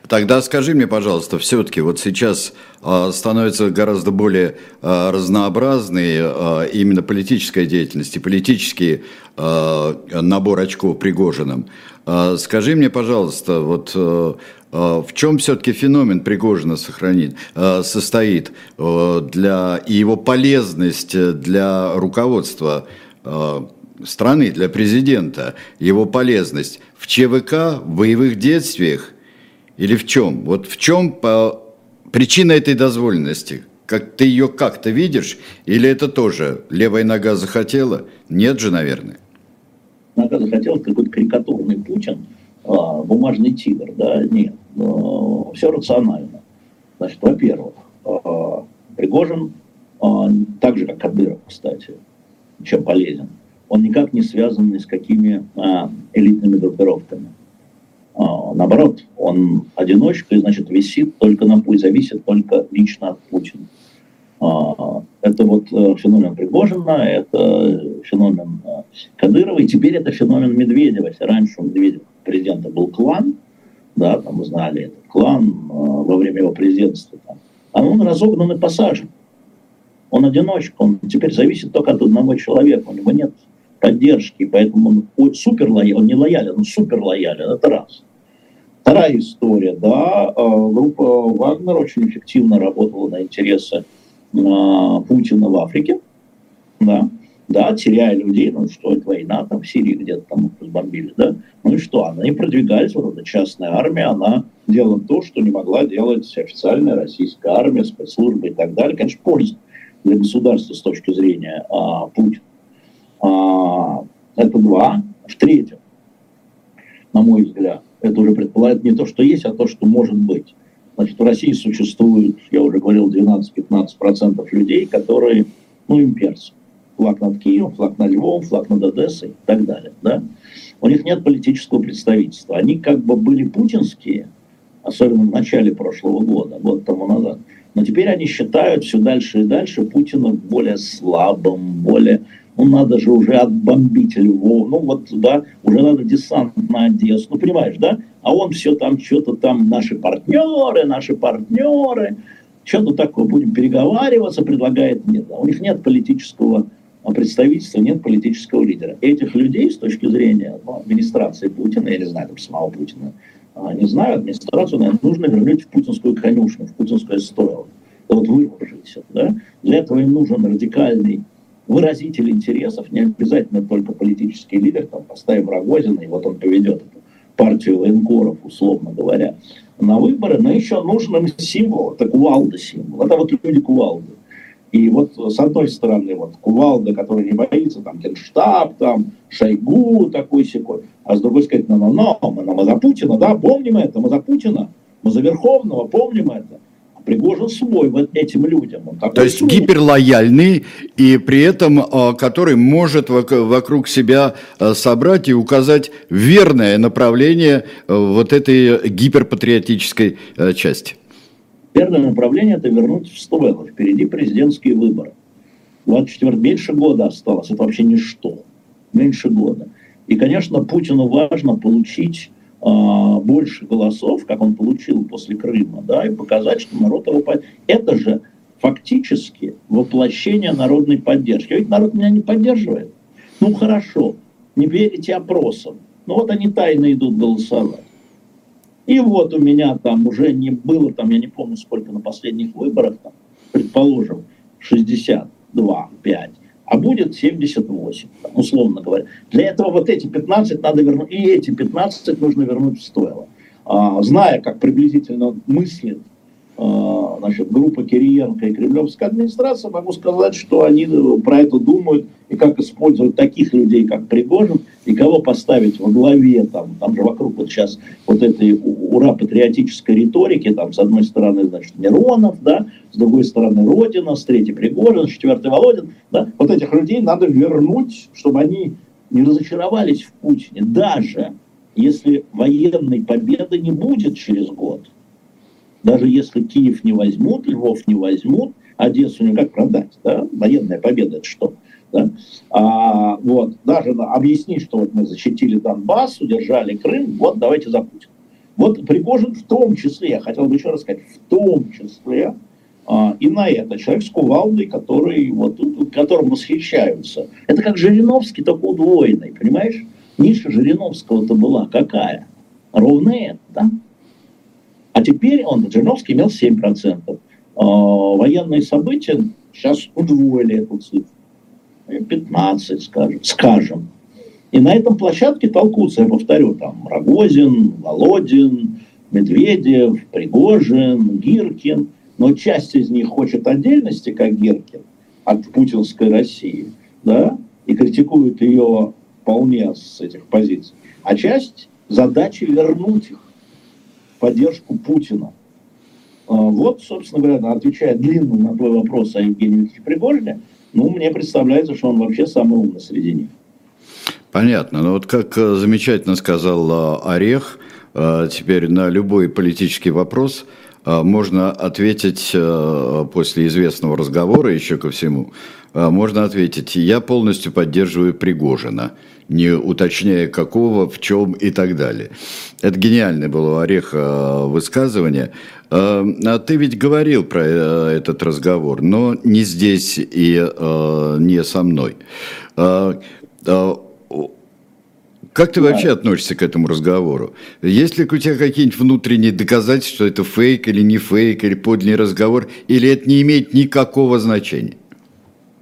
Тогда скажи мне, пожалуйста, все-таки вот сейчас э, становится гораздо более э, разнообразной э, именно политическая деятельность и политический э, набор очков Пригожиным. Э, скажи мне, пожалуйста, вот э, в чем все-таки феномен Пригожина сохранит, состоит для, и его полезность для руководства страны, для президента, его полезность в ЧВК, в боевых действиях или в чем? Вот в чем по... причина этой дозволенности? Как ты ее как-то видишь? Или это тоже левая нога захотела? Нет же, наверное. Нога захотела какой-то карикатурный Путин, а, бумажный тигр, да? Нет. Все рационально. Значит, во-первых, а, Пригожин, а, так же, как Кадыров, кстати, чем полезен, он никак не связан ни с какими а, элитными группировками. А, наоборот, он одиночка и, значит, висит только на путь, зависит только лично от Путина. А, это вот э, феномен Пригожина, это феномен э, Кадырова, и теперь это феномен Медведева. Если раньше у Медведева президента был клан, да, там мы знали этот клан э, во время его президентства, там, а он разогнан и посажен. Он одиночка, он теперь зависит только от одного человека, у него нет поддержки, поэтому он супер лоялен, он не лоялен, он супер лоялен, это раз. Вторая история, да, э, группа Вагнер очень эффективно работала на интересы э, Путина в Африке, да, да, теряя людей, ну что это война, там в Сирии где-то там разбомбили, да, ну и что, она не продвигались, вот эта частная армия, она делала то, что не могла делать официальная российская армия, спецслужбы и так далее, конечно, польза для государства с точки зрения а, Путина. А, это два. В-третьих, на мой взгляд, это уже предполагает не то, что есть, а то, что может быть. Значит, в России существует, я уже говорил, 12-15% людей, которые, ну, имперцы. Флаг над Киевом, флаг над Львовом, флаг над Одессой и так далее. Да? У них нет политического представительства. Они как бы были путинские, особенно в начале прошлого года, год тому назад. Но теперь они считают все дальше и дальше Путина более слабым, более ну надо же уже отбомбить Львов, ну вот, да, уже надо десант на Одессу, ну понимаешь, да, а он все там, что-то там, наши партнеры, наши партнеры, что-то такое, будем переговариваться, предлагает, нет, да, у них нет политического представительства, нет политического лидера. Этих людей с точки зрения ну, администрации Путина, я не знаю, там, самого Путина, а, не знаю, администрацию, наверное, нужно вернуть в путинскую конюшню, в путинское стойло. Вот выложить, да? Для этого им нужен радикальный выразитель интересов, не обязательно только политический лидер, там поставим Рогозина, и вот он поведет эту партию военкоров, условно говоря, на выборы, но еще нужен им символ, это кувалда символ, это вот люди кувалды. И вот с одной стороны, вот кувалда, который не боится, там, Генштаб, там, Шойгу такой секой, а с другой сказать, ну, ну, ну, мы, мы за Путина, да, помним это, мы за Путина, мы за Верховного, помним это. Пригожин свой вот этим людям. Он То есть свой. гиперлояльный и при этом а, который может вокруг себя а, собрать и указать верное направление а, вот этой гиперпатриотической части. Верное направление – это вернуть в Стуэлло. Впереди президентские выборы. 24 меньше года осталось. Это вообще ничто. Меньше года. И, конечно, Путину важно получить больше голосов, как он получил после Крыма, да, и показать, что народ его поддерживает. Это же фактически воплощение народной поддержки. Ведь народ меня не поддерживает. Ну хорошо, не верите опросам. Ну вот они тайно идут голосовать. И вот у меня там уже не было, там я не помню сколько на последних выборах, там, предположим, 62, 5 а будет 78, условно говоря. Для этого вот эти 15 надо вернуть, и эти 15 нужно вернуть в стойло. А, зная, как приблизительно мыслит значит, группа Кириенко и Кремлевская администрация, могу сказать, что они про это думают и как использовать таких людей, как Пригожин, и кого поставить во главе, там, там же вокруг вот сейчас вот этой ура-патриотической риторики, там, с одной стороны, значит, Миронов, да, с другой стороны Родина, с третьей Пригожин, с четвертой Володин, да, вот этих людей надо вернуть, чтобы они не разочаровались в Путине, даже если военной победы не будет через год. Даже если Киев не возьмут, Львов не возьмут, Одессу не как продать, да? Военная победа это что? Да? А, вот, даже объяснить, что вот мы защитили Донбасс, удержали Крым, вот давайте за Путина. Вот Пригожин в том числе, я хотел бы еще раз сказать, в том числе а, и на это человек с кувалдой, который, вот, которым восхищаются. Это как Жириновский, только удвоенный, понимаешь? Ниша Жириновского-то была какая? Ровно это, да? А теперь он, Жириновский, имел 7%. А, военные события сейчас удвоили эту цифру. 15, скажем, скажем. И на этом площадке толкутся, я повторю, там Рогозин, Володин, Медведев, Пригожин, Гиркин. Но часть из них хочет отдельности, как Гиркин, от путинской России, да, и критикует ее вполне с этих позиций. А часть задачи вернуть их поддержку Путина. Вот, собственно говоря, отвечая длинно на твой вопрос о Евгении Пригожине, ну, мне представляется, что он вообще самый умный среди них. Понятно. Но вот как э, замечательно сказал э, Орех, э, теперь на любой политический вопрос можно ответить после известного разговора еще ко всему, можно ответить, я полностью поддерживаю Пригожина, не уточняя какого, в чем и так далее. Это гениальное было у Ореха высказывание. А ты ведь говорил про этот разговор, но не здесь и не со мной. Как ты вообще относишься к этому разговору? Есть ли у тебя какие-нибудь внутренние доказательства, что это фейк или не фейк, или подлинный разговор, или это не имеет никакого значения?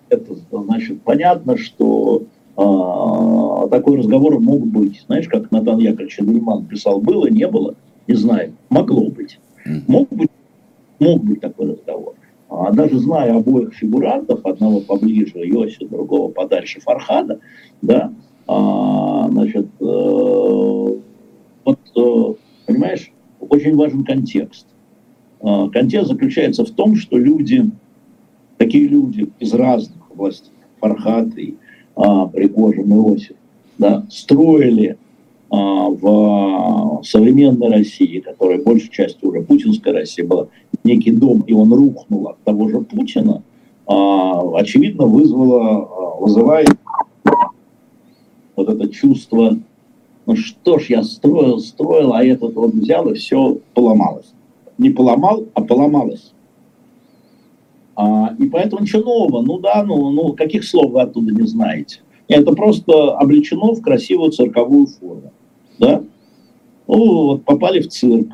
Это, значит, понятно, что э, такой разговор мог быть. Знаешь, как Натан Яковлевич Нейман писал, было, не было, не знаю, могло быть. Мог быть, мог быть такой разговор. А даже зная обоих фигурантов, одного поближе Йоси, другого подальше Фархада, да, а, значит, э, вот, э, понимаешь, очень важен контекст. А, контекст заключается в том, что люди, такие люди из разных областей, Фархат и а, Пригожин, Иосиф, да, строили а, в современной России, которая большей частью уже путинская Россия была, некий дом, и он рухнул от того же Путина, а, очевидно, вызвало, а, вызывает вот это чувство, ну что ж, я строил, строил, а этот вот взял и все поломалось. Не поломал, а поломалось. А, и поэтому ничего нового. Ну да, ну, ну каких слов вы оттуда не знаете? Это просто облечено в красивую цирковую форму. Да? Ну, вот попали в цирк.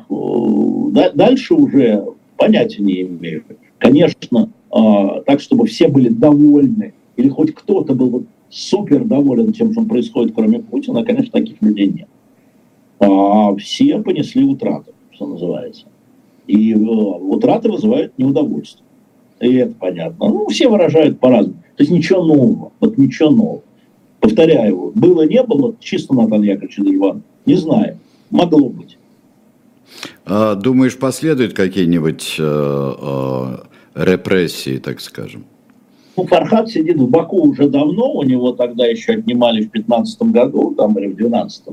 Дальше уже понятия не имею. Конечно, а, так, чтобы все были довольны, или хоть кто-то был вот супер доволен тем, что происходит, кроме Путина, конечно, таких людей нет. А все понесли утраты, что называется. И э, утраты вызывают неудовольствие. И это понятно. Ну, все выражают по-разному. То есть ничего нового. Вот ничего нового. Повторяю, было, не было, чисто Натан Яковлевич Иван. Не знаю. Могло быть. А, думаешь, последуют какие-нибудь э, э, репрессии, так скажем? Ну, Фархад сидит в Баку уже давно, у него тогда еще отнимали в 15 году, там, или в 12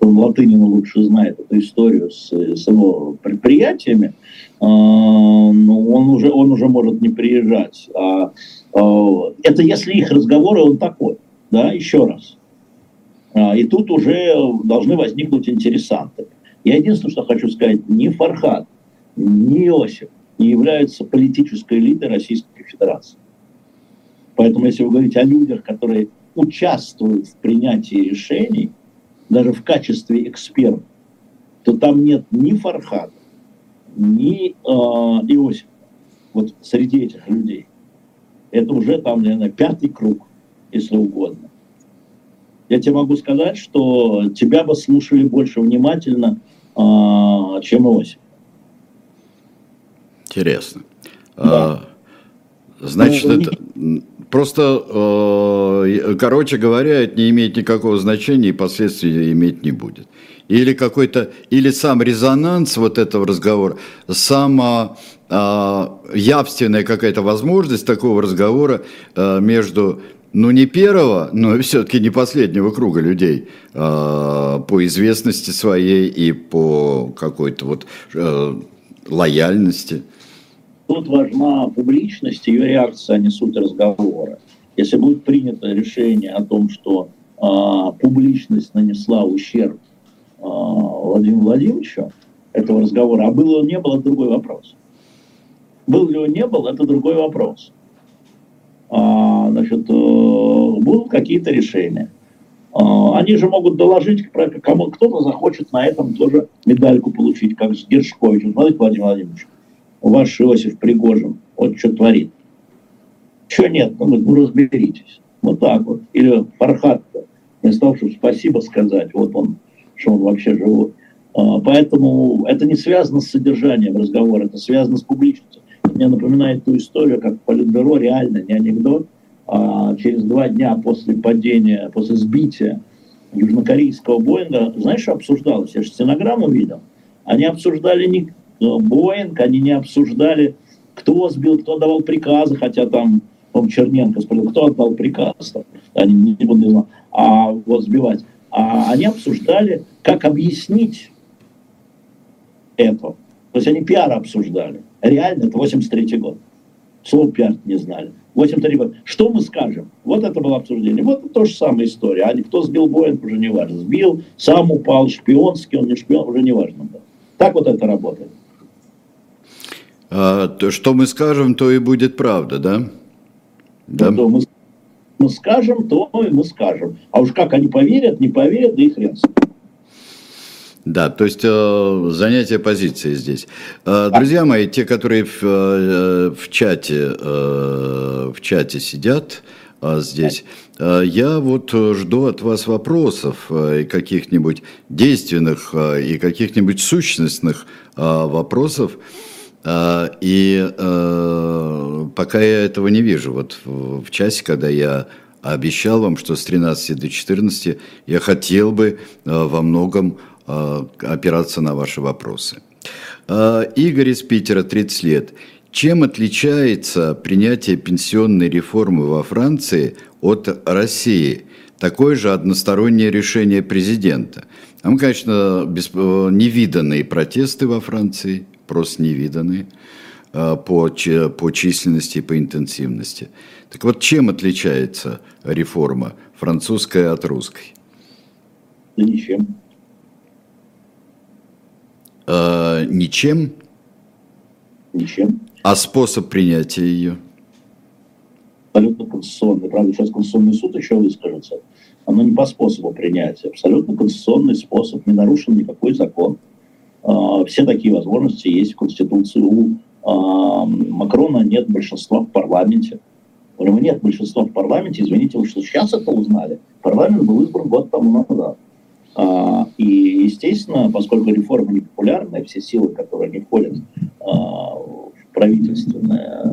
он Латынин лучше знает эту историю с, с его предприятиями, ну, он уже, он уже может не приезжать. А, а, это если их разговоры, он такой, да, еще раз. А, и тут уже должны возникнуть интересанты. Я единственное, что хочу сказать, ни Фархад, ни Иосиф не являются политической элитой Российской Федерации. Поэтому, если вы говорите о людях, которые участвуют в принятии решений, даже в качестве экспертов, то там нет ни Фархада, ни э, Иосифа. Вот среди этих людей. Это уже там, наверное, пятый круг, если угодно. Я тебе могу сказать, что тебя бы слушали больше внимательно, э, чем Иосиф. Интересно. Да. А, значит, ну, это... Просто, э, короче говоря, это не имеет никакого значения и последствий иметь не будет. Или какой-то, или сам резонанс вот этого разговора, сама э, явственная какая-то возможность такого разговора э, между ну не первого, но все-таки не последнего круга людей э, по известности своей и по какой-то вот э, лояльности. Тут важна публичность, ее реакция, а не суть разговора. Если будет принято решение о том, что э, публичность нанесла ущерб Владимиру Владимировичу этого разговора, а было он не было, это другой вопрос. Был ли он не был, это другой вопрос. А, значит, э, будут какие-то решения. А, они же могут доложить, кому кто-то захочет на этом тоже медальку получить, как с Гершковичем. Смотрите, Владимир Владимирович, ваш Иосиф Пригожин, вот что творит. Что нет, ну, ну разберитесь. Вот так вот. Или Фархат, того, чтобы спасибо сказать, вот он, что он вообще живой. А, поэтому это не связано с содержанием разговора, это связано с публичностью мне напоминает ту историю, как Политбюро, реально, не анекдот, а через два дня после падения, после сбития южнокорейского Боинга, знаешь, что обсуждалось? Я же стенограмму видел. Они обсуждали не э, Боинг, они не обсуждали, кто сбил, кто давал приказы, хотя там, по Черненко спросил, кто отдал приказ, они не буду знать, а вот сбивать. А они обсуждали, как объяснить это. То есть они пиар обсуждали. Реально, это 83 год. Слово пиар не знали. 83 год. Что мы скажем? Вот это было обсуждение. Вот это то же самая история. А никто сбил Боинг, уже не важно. Сбил, сам упал, шпионский, он не шпион, уже не важно. Так вот это работает. А, то, что мы скажем, то и будет правда, да? Да. То мы, мы скажем, то и мы скажем. А уж как они поверят, не поверят, да и хрен с ним. Да, то есть э, занятие позиции здесь. Э, друзья мои, те, которые в, э, в чате, э, в чате сидят э, здесь, э, я вот жду от вас вопросов э, каких-нибудь действенных э, и каких-нибудь сущностных э, вопросов. Э, и э, пока я этого не вижу, вот в, в часе, когда я обещал вам, что с 13 до 14 я хотел бы э, во многом опираться на ваши вопросы. Э, Игорь из Питера, 30 лет. Чем отличается принятие пенсионной реформы во Франции от России? Такое же одностороннее решение президента. Там, конечно. Э, невиданные протесты во Франции, просто невиданные по, по численности и по интенсивности. Так вот, чем отличается реформа французская от русской? Ничем. Э, ничем? Ничем. А способ принятия ее? Абсолютно конституционный. Правда, сейчас Конституционный суд еще выскажется. Оно не по способу принятия. Абсолютно конституционный способ. Не нарушен никакой закон. Э, все такие возможности есть в Конституции. У э, Макрона нет большинства в парламенте. У него нет большинства в парламенте. Извините, вы что сейчас это узнали? Парламент был избран год тому назад. А, и, естественно, поскольку реформа не популярная, все силы, которые не входят а, в правительственное,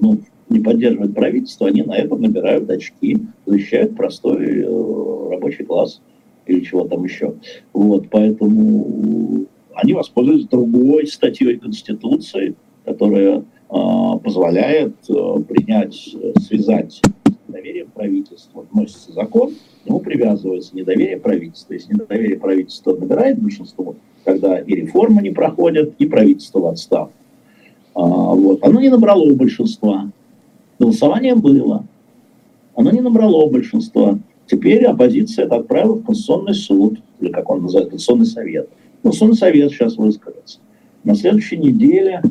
ну, не поддерживают правительство, они на этом набирают очки, защищают простой э, рабочий класс или чего там еще. Вот, поэтому они воспользуются другой статьей Конституции, которая позволяет э, принять, связать доверие правительству. Вносится закон, к нему привязывается недоверие правительства. Если недоверие правительства набирает большинство, тогда и реформы не проходят, и правительство в отставку. А, вот. Оно не набрало большинства. Голосование было. Оно не набрало большинства. Теперь оппозиция это отправила в Конституционный суд, или как он называется, Конституционный совет. Конституционный совет сейчас выскажется. На следующей неделе,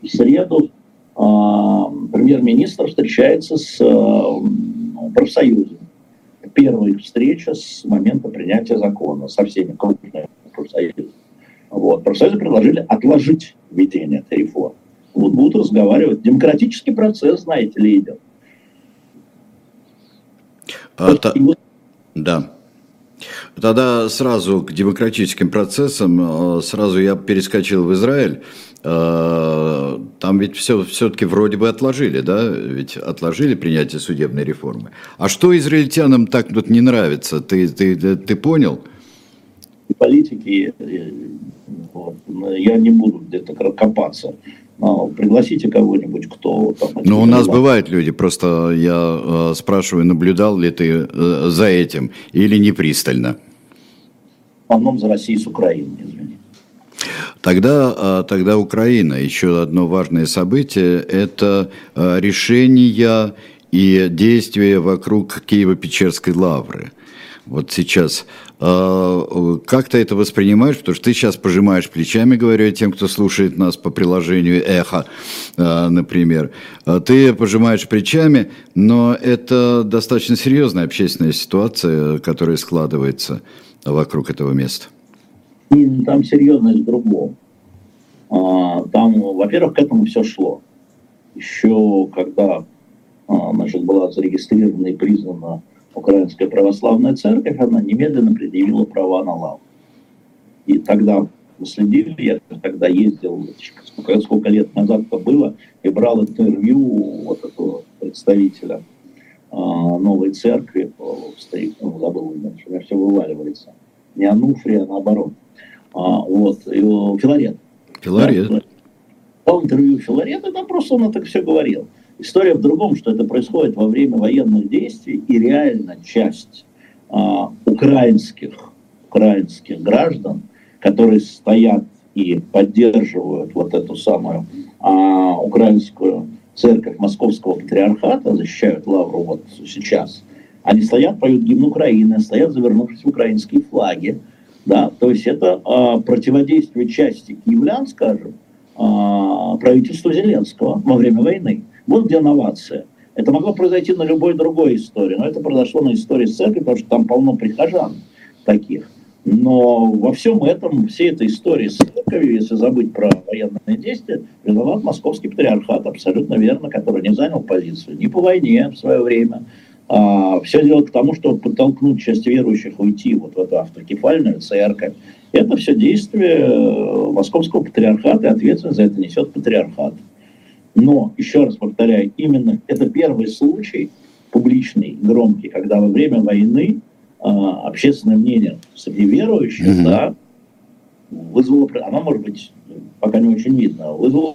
в среду, а, премьер-министр встречается с а, профсоюзом первая встреча с момента принятия закона со всеми крупными профсоюзами. Вот. Профсоюзы предложили отложить введение этой реформы. Вот будут разговаривать. Демократический процесс, знаете ли, идет. А, та... Да. Тогда сразу к демократическим процессам, э, сразу я перескочил в Израиль. Э, там ведь все все-таки вроде бы отложили, да? Ведь отложили принятие судебной реформы. А что израильтянам так тут не нравится? Ты, ты, ты понял? Политики, вот, я не буду где-то копаться пригласите кого-нибудь, кто там... Ну, у нас бывают люди, просто я э, спрашиваю, наблюдал ли ты э, за этим или не пристально? В основном за Россией с Украиной, извини. Тогда, а, тогда Украина. Еще одно важное событие – это а, решения и действия вокруг Киево-Печерской лавры. Вот сейчас а, как ты это воспринимаешь? Потому что ты сейчас пожимаешь плечами, говорю тем, кто слушает нас по приложению «Эхо», например. Ты пожимаешь плечами, но это достаточно серьезная общественная ситуация, которая складывается вокруг этого места. Там серьезность в другом. Там, во-первых, к этому все шло. Еще когда значит, была зарегистрирована и признана Украинская православная церковь, она немедленно предъявила права на лаву. И тогда мы следили, я тогда ездил, сколько, сколько лет назад это было, и брал интервью вот этого представителя а, новой церкви, стоит, ну, забыл, у меня все вываливается. Не Ануфрия, а наоборот. А, вот, и, Филарет. Филарет. Да, интервью Филарет, и там просто он это все говорил. История в другом, что это происходит во время военных действий, и реально часть а, украинских, украинских граждан, которые стоят и поддерживают вот эту самую а, украинскую церковь Московского патриархата, защищают лавру вот сейчас, они стоят, поют гимн Украины, стоят, завернувшись в украинские флаги. Да, то есть это а, противодействие части киевлян, скажем, а, правительству Зеленского во время войны. Вот где новация. Это могло произойти на любой другой истории, но это произошло на истории с церковью, потому что там полно прихожан таких. Но во всем этом, всей этой истории с церковью, если забыть про военные действия, виноват московский патриархат, абсолютно верно, который не занял позицию ни по войне в свое время. А, все дело к тому, чтобы подтолкнуть часть верующих уйти вот в эту автокефальную церковь. Это все действие э, московского патриархата, и ответственность за это несет патриархат. Но, еще раз повторяю, именно это первый случай публичный, громкий, когда во время войны э, общественное мнение среди верующих, mm-hmm. да, вызвало, оно может быть пока не очень видно, вызвало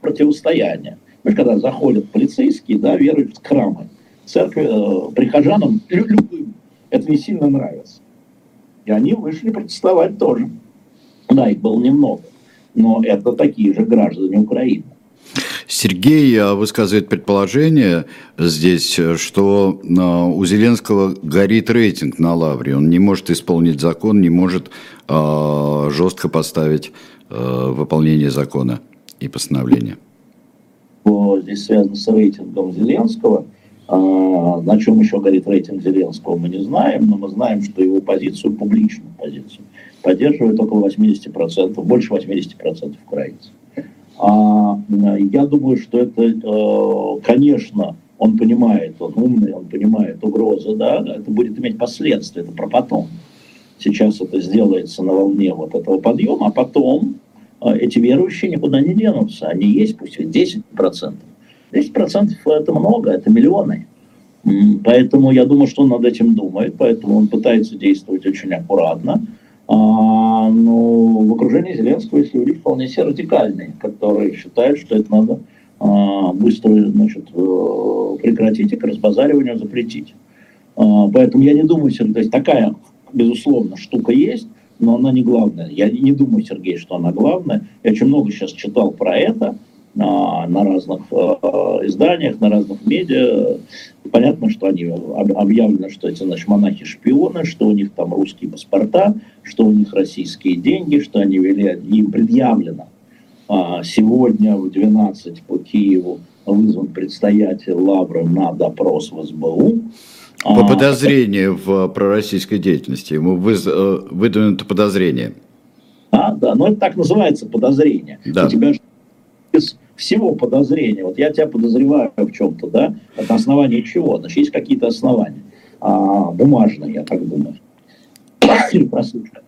противостояние. Знаешь, когда заходят полицейские, да, веруют в храмы, церкви, э, прихожанам, любым, это не сильно нравится. И они вышли протестовать тоже. Да, их было немного, но это такие же граждане Украины. Сергей а, высказывает предположение здесь, что а, у Зеленского горит рейтинг на лавре. Он не может исполнить закон, не может а, жестко поставить выполнение закона и постановления. Здесь связано с рейтингом Зеленского. На чем еще горит рейтинг Зеленского, мы не знаем, но мы знаем, что его позицию, публичную позицию, поддерживает около 80%, больше 80% украинцев. А, я думаю, что это, э, конечно, он понимает, он умный, он понимает угрозы, да, это будет иметь последствия, это про потом. Сейчас это сделается на волне вот этого подъема, а потом э, эти верующие никуда не денутся. Они есть, пусть 10%. 10% это много, это миллионы. Поэтому я думаю, что он над этим думает, поэтому он пытается действовать очень аккуратно. А, но в окружении Зеленского есть люди вполне себе радикальные, которые считают, что это надо а, быстро значит, э, прекратить и к разбазариванию запретить. А, поэтому я не думаю, то есть такая, безусловно, штука есть, но она не главная. Я не думаю, Сергей, что она главная. Я очень много сейчас читал про это на, на разных э, изданиях, на разных медиа. Понятно, что они объявлены, что эти значит, монахи шпионы, что у них там русские паспорта, что у них российские деньги, что они вели, им предъявлено. А, сегодня в 12 по Киеву вызван предстоятель Лавры на допрос в СБУ. По а, подозрению в пророссийской деятельности. Ему э, выдвинуто подозрение. А, да, но это так называется подозрение. Да. У тебя без всего подозрения. Вот я тебя подозреваю в чем-то, да, на основании чего? Значит, есть какие-то основания. А, бумажные, я так думаю.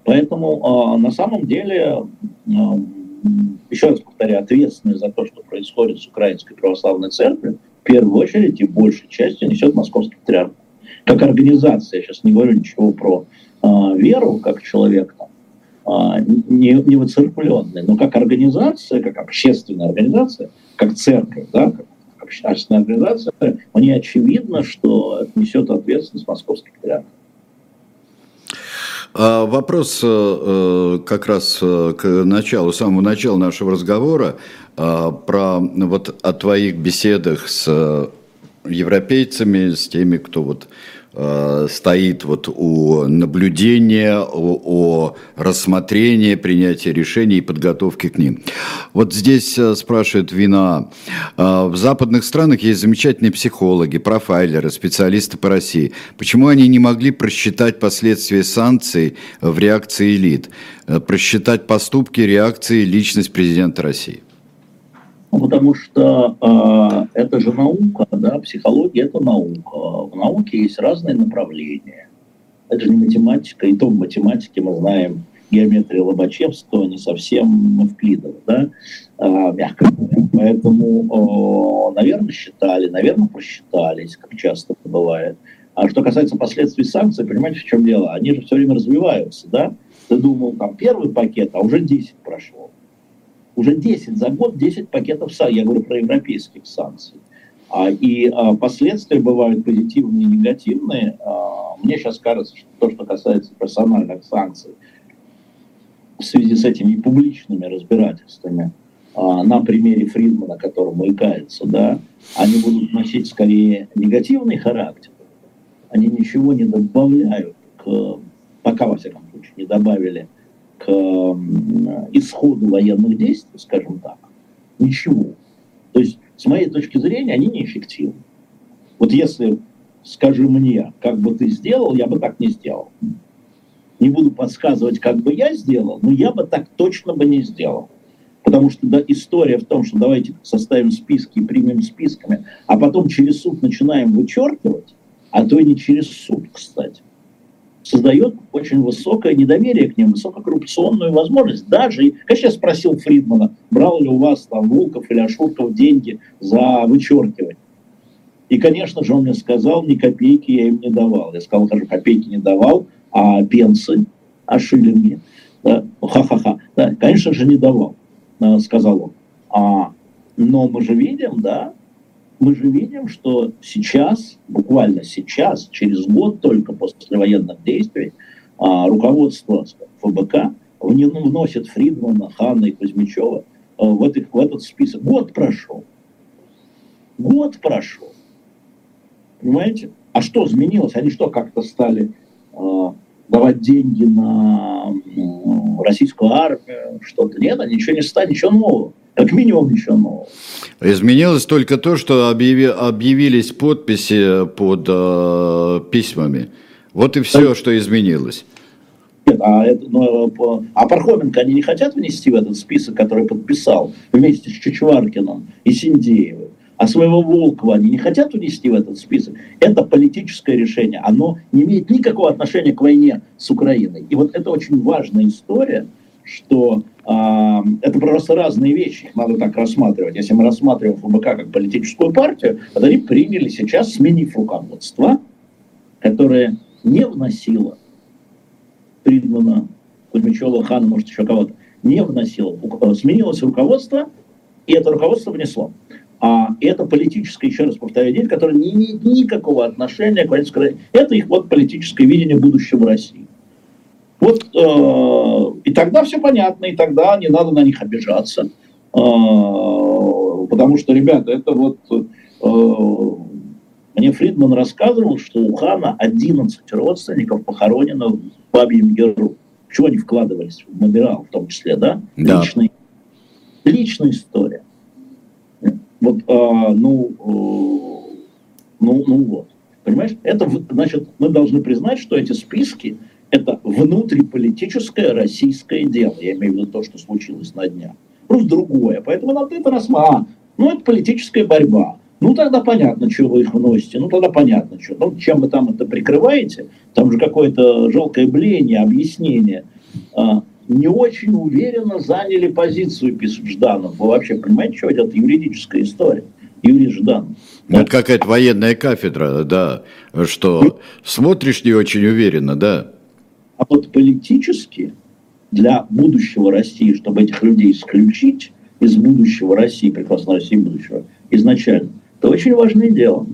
Поэтому а, на самом деле, а, еще раз повторяю, ответственность за то, что происходит с Украинской Православной Церковью, в первую очередь и большей частью несет Московский Патриарх. Как организация, я сейчас не говорю ничего про а, веру, как человек не, не выцерпленный, но как организация, как общественная организация, как церковь, да, как общественная организация, мне очевидно, что несет ответственность московский патриарх. А вопрос э, э, как раз э, к началу, самому началу нашего разговора про вот о твоих беседах с европейцами, с теми, кто вот стоит вот у наблюдения, о, о рассмотрении, принятия решений и подготовки к ним. Вот здесь э, спрашивает Вина. Э, в западных странах есть замечательные психологи, профайлеры, специалисты по России. Почему они не могли просчитать последствия санкций в реакции элит, просчитать поступки, реакции, личность президента России? Ну, потому что э, это же наука, да, психология это наука. В науке есть разные направления. Это же не математика, и то в математике мы знаем геометрия Лобачевского, не совсем Евклидова, да, э, мягко говоря. Поэтому, э, наверное, считали, наверное, просчитались, как часто бывает. А что касается последствий санкций, понимаете, в чем дело? Они же все время развиваются, да? Ты думал, там, первый пакет, а уже 10 прошло уже 10 за год, 10 пакетов санкций, я говорю про европейских санкций. А, и а, последствия бывают позитивные и негативные. А, мне сейчас кажется, что то, что касается персональных санкций, в связи с этими публичными разбирательствами, а, на примере Фридмана, которому и кается, да, они будут носить скорее негативный характер. Они ничего не добавляют к, пока, во всяком случае, не добавили к исходу военных действий, скажем так, ничего. То есть, с моей точки зрения, они неэффективны. Вот если скажи мне, как бы ты сделал, я бы так не сделал. Не буду подсказывать, как бы я сделал, но я бы так точно бы не сделал. Потому что да, история в том, что давайте составим списки и примем списками, а потом через суд начинаем вычеркивать, а то и не через суд, кстати создает очень высокое недоверие к ним, высококоррупционную возможность. Даже, конечно, я спросил Фридмана, брал ли у вас там Волков или Ашурков деньги за вычеркивание. И, конечно же, он мне сказал, ни копейки я им не давал. Я сказал, хорошо, копейки не давал, а пенсы, а шиллинги. Да, ха-ха-ха. Да, конечно же, не давал, сказал он. А, но мы же видим, да, мы же видим, что сейчас, буквально сейчас, через год только после военных действий, а, руководство ФБК вносит Фридмана, Ханна и Кузьмичева а, в, этот, в этот список. Год прошел. Год прошел. Понимаете? А что изменилось? Они что, как-то стали э, давать деньги на российскую армию? Что-то нет, они ничего не стали, ничего нового. Как минимум ничего нового. Изменилось только то, что объяви, объявились подписи под э, письмами. Вот и все, что изменилось. Нет, а, это, ну, а Пархоменко они не хотят внести в этот список, который подписал вместе с Чичваркиным и Синдеевым? А своего Волкова они не хотят внести в этот список? Это политическое решение. Оно не имеет никакого отношения к войне с Украиной. И вот это очень важная история, что а, это просто разные вещи, их надо так рассматривать. Если мы рассматриваем ФБК как политическую партию, то они приняли сейчас, сменив руководство, которое не вносило Фридмана, Кузьмичева, Хана, может, еще кого-то, не вносило. Сменилось руководство, и это руководство внесло. А это политическое, еще раз повторяю, деятель, которое не имеет никакого отношения к военной Это их вот политическое видение будущего России. Вот э, и тогда все понятно, и тогда не надо на них обижаться, э, потому что, ребята, это вот э, мне Фридман рассказывал, что у Хана 11 родственников похоронено в Бабьем Геру. Чего они вкладывались в Мобирал в том числе, да? да. Личная, личная история. Вот, э, ну, э, ну, ну вот. Понимаешь, это значит, мы должны признать, что эти списки – это внутриполитическое российское дело. Я имею в виду то, что случилось на днях. Просто другое. Поэтому надо это рассматривать. Ну, это политическая борьба. Ну, тогда понятно, что вы их вносите. Ну, тогда понятно, что. Ну, чем вы там это прикрываете? Там же какое-то жалкое бление, объяснение. А, не очень уверенно заняли позицию, пишет Жданов. Вы вообще понимаете, что это юридическая история? Юрий Жданов. Ну, это какая-то военная кафедра, да, что смотришь не очень уверенно, да. А вот политически для будущего России, чтобы этих людей исключить из будущего России, прекрасной России будущего, изначально, это очень важное дело.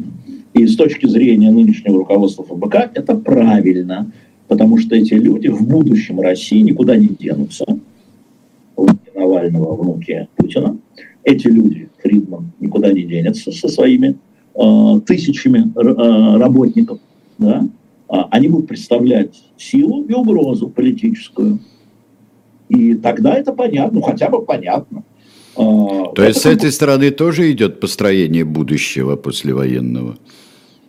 И с точки зрения нынешнего руководства ФБК это правильно, потому что эти люди в будущем России никуда не денутся. Внуки Навального, внуки Путина. Эти люди, Фридман, никуда не денется со своими э, тысячами э, работников. Да? А, они будут представлять силу и угрозу политическую. И тогда это понятно, ну хотя бы понятно. А, То есть с этой стороны тоже идет построение будущего послевоенного?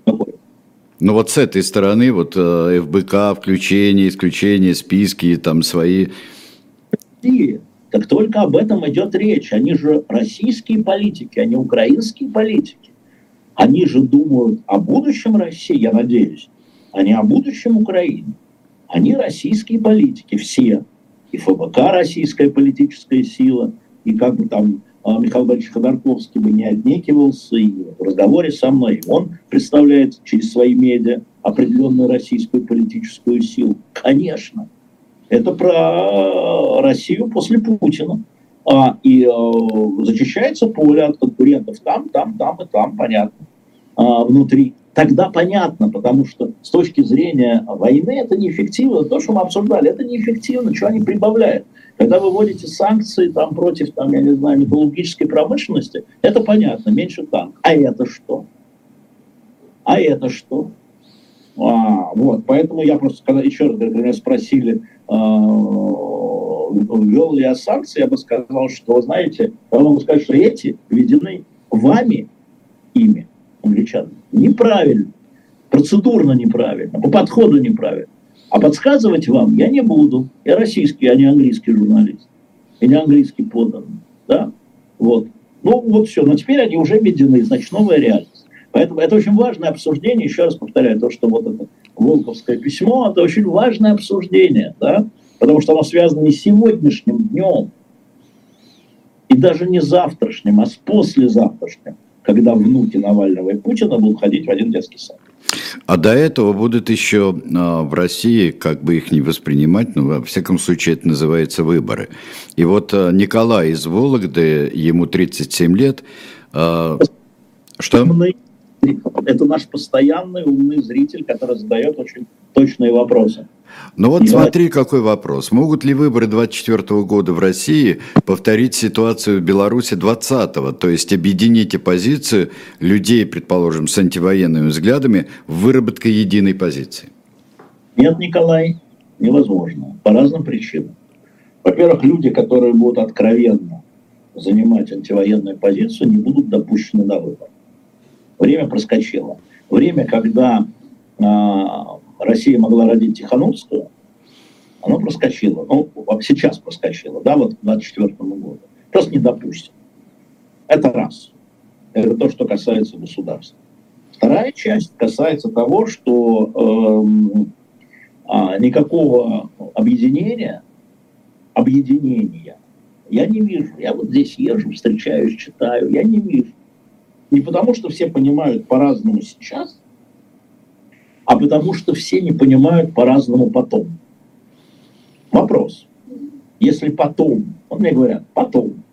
Ну вот с этой стороны, вот э, ФБК, включение, исключение, списки, там свои... И, так только об этом идет речь. Они же российские политики, они украинские политики. Они же думают о будущем России, я надеюсь, не о будущем Украины. Они российские политики, все. И ФБК российская политическая сила, и как бы там а, Михаил Борисович Ходорковский бы не отнекивался и в разговоре со мной. Он представляет через свои медиа определенную российскую политическую силу. Конечно. Это про Россию после Путина. А, и а, зачищается поле от конкурентов там, там, там и там, понятно, а, внутри. Тогда понятно, потому что с точки зрения войны это неэффективно. То, что мы обсуждали, это неэффективно, что они прибавляют. Когда вы вводите санкции там, против, там, я не знаю, металлургической промышленности, это понятно, меньше танк. А это что? А это что? А, вот, поэтому я просто, когда еще раз, когда меня спросили, а, ввел ли я санкции, я бы сказал, что, знаете, я могу сказать, что эти введены вами, ими, англичанами, неправильно, процедурно неправильно, по подходу неправильно. А подсказывать вам я не буду. Я российский, а не английский журналист. И не английский поданный. Да? Вот. Ну вот все. Но теперь они уже введены. Значит, новая реальность. Поэтому это очень важное обсуждение. Еще раз повторяю, то, что вот это Волковское письмо, это очень важное обсуждение. Да? Потому что оно связано не с сегодняшним днем, и даже не завтрашним, а с послезавтрашним, когда внуки Навального и Путина будут ходить в один детский сад. А до этого будут еще а, в России, как бы их не воспринимать, но во всяком случае это называется выборы. И вот а, Николай из Вологды, ему 37 лет. А, что? Это наш постоянный умный зритель, который задает очень точные вопросы. Ну вот смотри, какой вопрос. Могут ли выборы 2024 года в России повторить ситуацию в Беларуси 2020-го, то есть объединить оппозицию людей, предположим, с антивоенными взглядами в выработке единой позиции? Нет, Николай, невозможно. По разным причинам. Во-первых, люди, которые будут откровенно занимать антивоенную позицию, не будут допущены на выбор. Время проскочило. Время, когда а, Россия могла родить Тихановскую, оно проскочило. Ну, сейчас проскочило, да, вот к 24 году. Просто не допустим. Это раз. Это то, что касается государства. Вторая часть касается того, что эм, а, никакого объединения, объединения я не вижу. Я вот здесь езжу, встречаюсь, читаю, я не вижу. Не потому, что все понимают по-разному сейчас, а потому что все не понимают по-разному потом. Вопрос. Если потом, вот мне говорят, потом,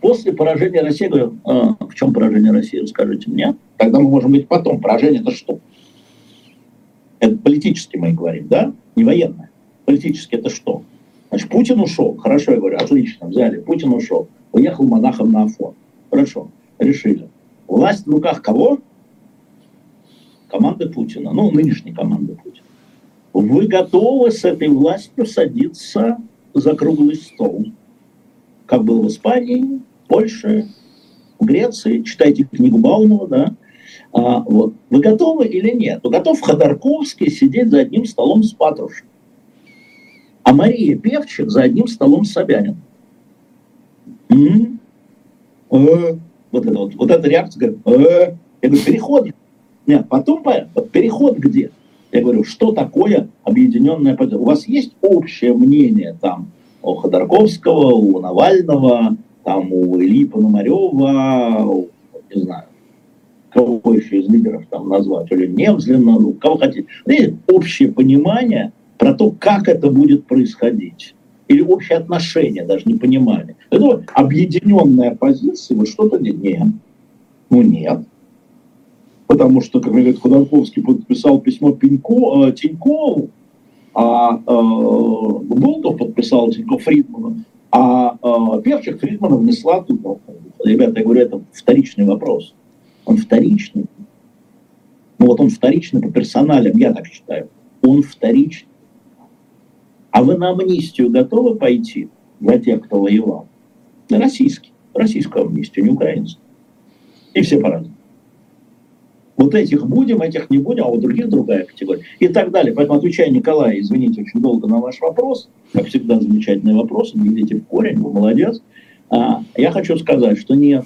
после поражения России, я говорю, а, в чем поражение России, скажите мне, тогда мы можем быть потом. Поражение это что? Это политически мы говорим, да? Не военное. Политически это что? Значит, Путин ушел. Хорошо, я говорю, отлично, взяли. Путин ушел. Уехал монахом на Афон. Хорошо, решили. Власть в руках кого? команды Путина, ну, нынешней команды Путина. Вы готовы с этой властью садиться за круглый стол? Как было в Испании, Польше, Греции, читайте книгу Баумова, да, а, вот. Вы готовы или нет? Вы готов Ходорковский сидеть за одним столом с Патрушем, а Мария Певчих за одним столом с Собяниным. М-м? Вот это вот, вот эта реакция, говорит, э, я говорю, переход нет, потом переход где? Я говорю, что такое объединенная позиция? У вас есть общее мнение там у Ходорковского, у Навального, там у Ильи Пономарева, у, не знаю, кого еще из лидеров там назвать, или Невзлина, ну, кого хотите. И общее понимание про то, как это будет происходить. или общее отношение, даже не понимали. Это объединенная позиция, вот что-то нет. нет. Ну нет. Потому что, как говорит Ходорковский, подписал письмо Пенько, э, Тинькову, а э, Болтов подписал Тиньков Фридмана, а э, Певчих Фридмана внесла тут. Ребята, я говорю, это вторичный вопрос. Он вторичный. Ну вот он вторичный по персоналям, я так считаю. Он вторичный. А вы на амнистию готовы пойти для тех, кто воевал? Российский. Российскую амнистию, не украинскую. И все по-разному. Вот этих будем, этих не будем, а у других другая категория. И так далее. Поэтому отвечая Николай, извините, очень долго на ваш вопрос. Как всегда, замечательный вопрос. Не видите в корень, вы молодец. А, я хочу сказать, что нет.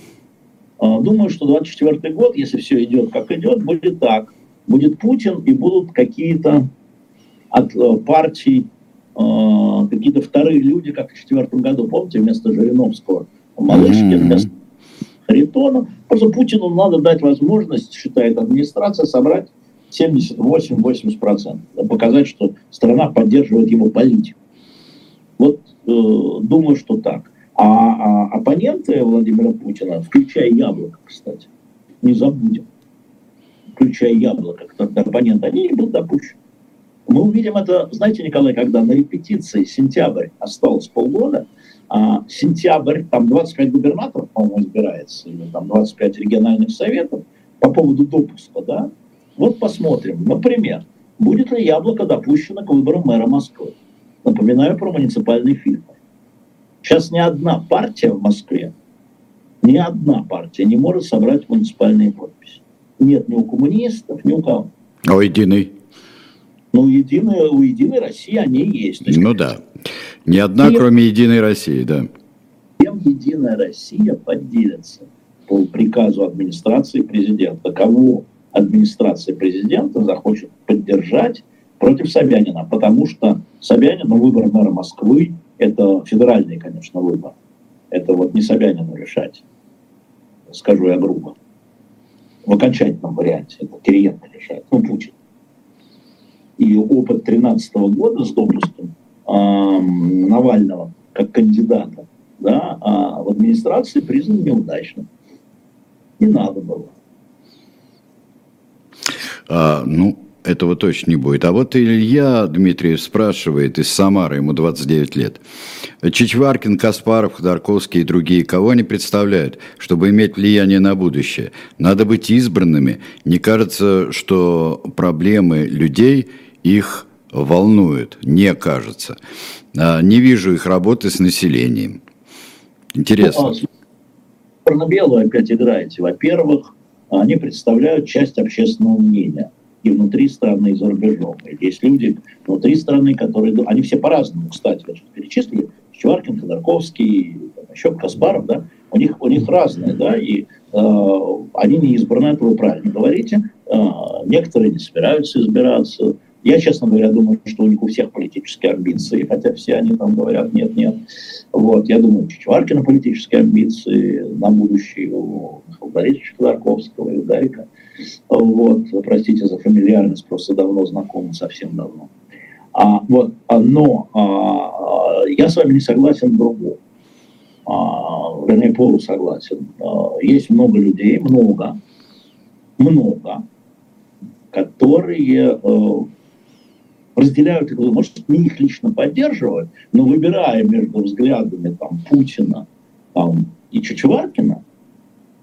А, думаю, что 24 год, если все идет как идет, будет так. Будет Путин и будут какие-то от э, партий а, какие-то вторые люди, как в 2004 году, помните, вместо Жириновского, Малышкин, вместо Харитона. Просто Путину надо дать возможность, считает администрация, собрать 78-80%. Показать, что страна поддерживает его политику. Вот э, думаю, что так. А, а оппоненты Владимира Путина, включая Яблоко, кстати, не забудем, включая Яблоко, как оппоненты, они не будут допущены. Мы увидим это, знаете, Николай, когда на репетиции сентябрь осталось полгода, а сентябрь, там 25 губернаторов, по-моему, избирается, или там 25 региональных советов по поводу допуска, да? Вот посмотрим. Например, будет ли яблоко допущено к выборам мэра Москвы? Напоминаю про муниципальный фильтр. Сейчас ни одна партия в Москве, ни одна партия не может собрать муниципальные подписи. Нет ни у коммунистов, ни у кого. А у Ну, единая, у Единой России они есть. есть ну да. Ни одна, и, кроме Единой России, да. Чем Единая Россия поделится по приказу администрации президента? Кого администрация президента захочет поддержать против Собянина? Потому что Собянин, ну, выбор мэра Москвы, это федеральный, конечно, выбор. Это вот не Собянину решать, скажу я грубо. В окончательном варианте это Кириенко решает, ну, Путин и опыт 2013 года с допуском э, Навального как кандидата да, а в администрации признан неудачным. Не надо было. А, ну, этого точно не будет. А вот Илья Дмитриев спрашивает из Самары, ему 29 лет. Чичваркин, Каспаров, Ходорковский и другие, кого они представляют, чтобы иметь влияние на будущее? Надо быть избранными. Не кажется, что проблемы людей их волнуют, не кажется. А, не вижу их работы с населением. Интересно. Ну, а черно-белую опять играете. Во-первых, они представляют часть общественного мнения и внутри страны, и за рубежом. И есть люди внутри страны, которые... Они все по-разному, кстати, вот перечислили. Чеваркин, Ходорковский, еще Каспаров, да, у них, у них разные, да, и э, они не избраны, это вы правильно говорите. Э, некоторые не собираются избираться, я, честно говоря, думаю, что у них у всех политические амбиции, хотя все они там говорят нет-нет. Вот, я думаю, у Чичваркина политические амбиции на будущее, у Борисовича Ходорковского и у Дарика. Вот, простите за фамильярность, просто давно знакомы, совсем давно. А, вот, а, но а, я с вами не согласен в другом. А, вернее, полусогласен. А, есть много людей, много, много, которые э, разделяют их, может, не их лично поддерживают, но выбирая между взглядами там, Путина там, и Чичваркина,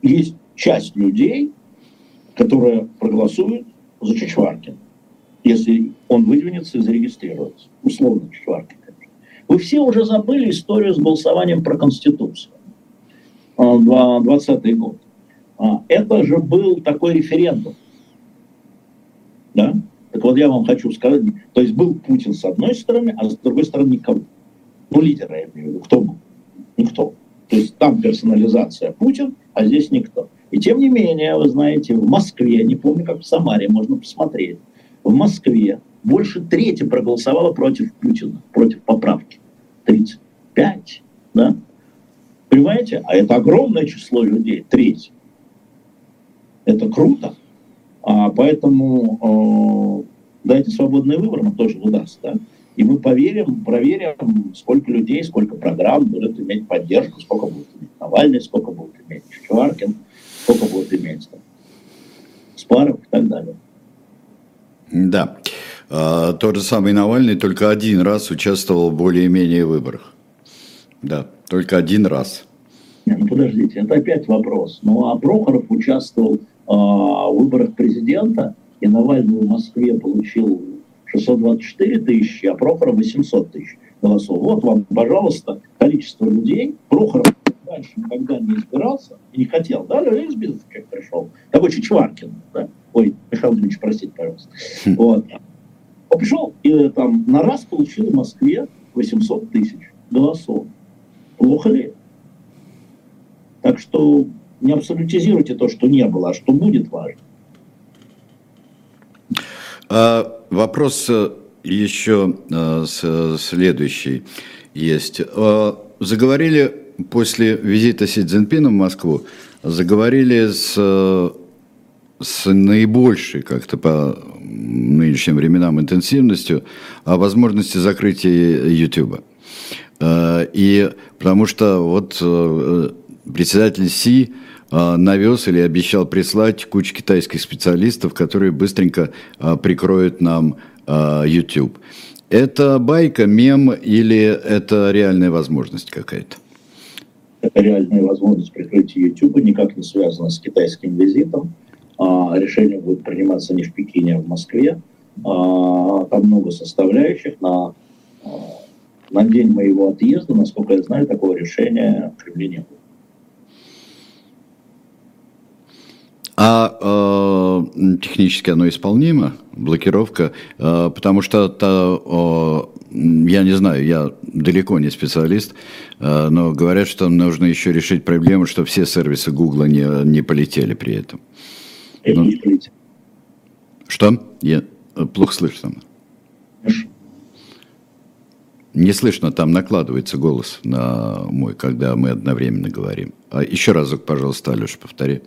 есть часть людей, которые проголосуют за Чичваркина, если он выдвинется и зарегистрируется. Условно Чичваркин, конечно. Вы все уже забыли историю с голосованием про Конституцию. 20 а, год. А, это же был такой референдум. Да? Так вот я вам хочу сказать, то есть был Путин с одной стороны, а с другой стороны никого. Ну, лидера я имею в виду. Кто был? Никто. То есть там персонализация Путин, а здесь никто. И тем не менее, вы знаете, в Москве, не помню, как в Самаре, можно посмотреть, в Москве больше трети проголосовало против Путина, против поправки. 35, да? Понимаете? А это огромное число людей, треть. Это круто. А, поэтому э, дайте свободный выбор, нам тоже выдаст, да? и мы поверим, проверим, сколько людей, сколько программ будут иметь поддержку, сколько будет иметь Навальный, сколько будет иметь Чичваркин, сколько будет иметь там, Спаров и так далее. Да. А, тот же самый Навальный только один раз участвовал в более-менее выборах. Да, только один раз. Не, ну подождите, это опять вопрос. Ну а Прохоров участвовал э, в выборах президента, и Навальный в Москве получил 624 тысячи, а Прохоров 800 тысяч голосов. Вот вам, пожалуйста, количество людей. Прохоров раньше никогда не избирался и не хотел, да, из бизнеса как пришел. Такой Чичваркин, да? Ой, Михаил Дмитриевич, простите, пожалуйста. Хм. Вот. Он пришел и там на раз получил в Москве 800 тысяч голосов. Плохо ли? Так что не абсолютизируйте то, что не было, а что будет важно. А, вопрос э, еще а, следующий есть. А, заговорили после визита Си Цзиньпина в Москву, заговорили с, с наибольшей как-то по нынешним временам интенсивностью о возможности закрытия YouTube. И потому что вот э, председатель Си навез или обещал прислать кучу китайских специалистов, которые быстренько а, прикроют нам а, YouTube. Это байка, мем или это реальная возможность какая-то? Это реальная возможность прикрытия YouTube, никак не связана с китайским визитом. Решение будет приниматься не в Пекине, а в Москве. Там много составляющих. На, на день моего отъезда, насколько я знаю, такого решения в Кремле не было. А э, технически оно исполнимо, блокировка, э, потому что это, э, я не знаю, я далеко не специалист, э, но говорят, что нужно еще решить проблему, что все сервисы Гугла не, не полетели при этом. Ну, что? Я э, плохо слышно. Не слышно, там накладывается голос на мой, когда мы одновременно говорим. А еще разок, пожалуйста, Алеша, повтори.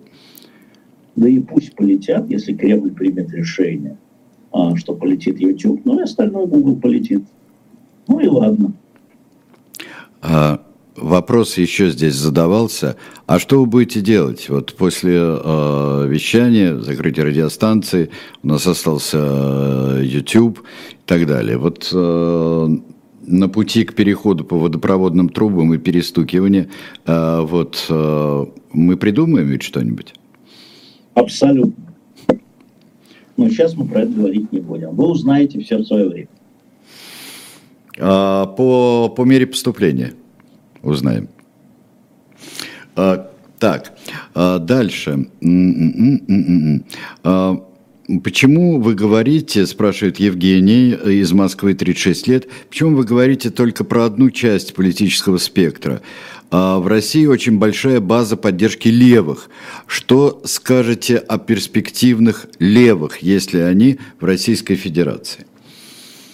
Да и пусть полетят, если Кремль примет решение, а, что полетит YouTube, ну и остальное Google полетит. Ну и ладно. А, вопрос еще здесь задавался. А что вы будете делать? Вот после э, вещания, закрытия радиостанции, у нас остался YouTube и так далее. Вот э, на пути к переходу по водопроводным трубам и перестукиванию, э, вот э, мы придумаем ведь что-нибудь? Абсолютно. Но сейчас мы про это говорить не будем. Вы узнаете все в свое время. А, по, по мере поступления узнаем. А, так, а, дальше. А, почему вы говорите, спрашивает Евгений из Москвы, 36 лет, почему вы говорите только про одну часть политического спектра? А в России очень большая база поддержки левых. Что скажете о перспективных левых, если они в Российской Федерации?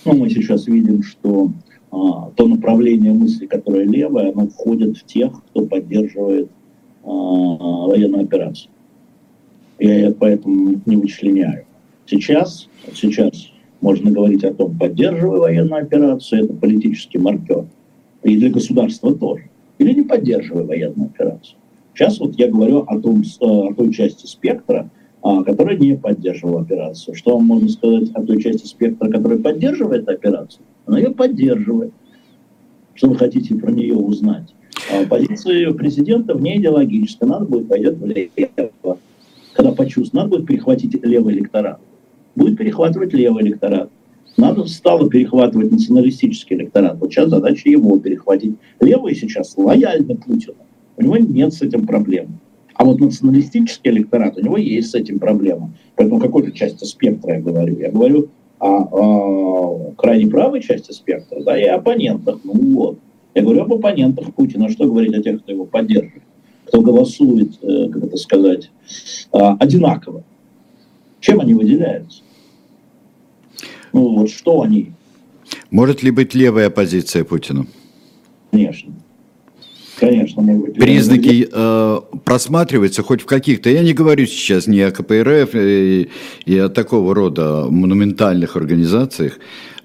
Ну, мы сейчас видим, что а, то направление мысли, которое левое, оно входит в тех, кто поддерживает а, военную операцию. Я поэтому не вычленяю. Сейчас, сейчас можно говорить о том, поддерживая военную операцию, это политический маркер. И для государства тоже или не поддерживая военную операцию. Сейчас вот я говорю о, том, о той части спектра, а, которая не поддерживала операцию. Что вам можно сказать о той части спектра, которая поддерживает операцию? Она ее поддерживает. Что вы хотите про нее узнать? А позиция президента вне идеологическая. Надо будет пойдет влево. Когда почувствует, надо будет перехватить левый электорат. Будет перехватывать левый электорат. Надо стало перехватывать националистический электорат. Вот сейчас задача его перехватить. Левые сейчас лояльны Путину. У него нет с этим проблем. А вот националистический электорат, у него есть с этим проблема. Поэтому какой-то части спектра я говорю. Я говорю о, о крайне правой части спектра, да, и оппонентах. Ну вот. Я говорю об оппонентах Путина. Что говорить о тех, кто его поддерживает? Кто голосует, э, как это сказать, э, одинаково? Чем они выделяются? Ну вот что они? Может ли быть левая оппозиция Путину? Конечно. Конечно, может быть. Признаки э, просматриваются хоть в каких-то, я не говорю сейчас ни о КПРФ и, и о такого рода монументальных организациях,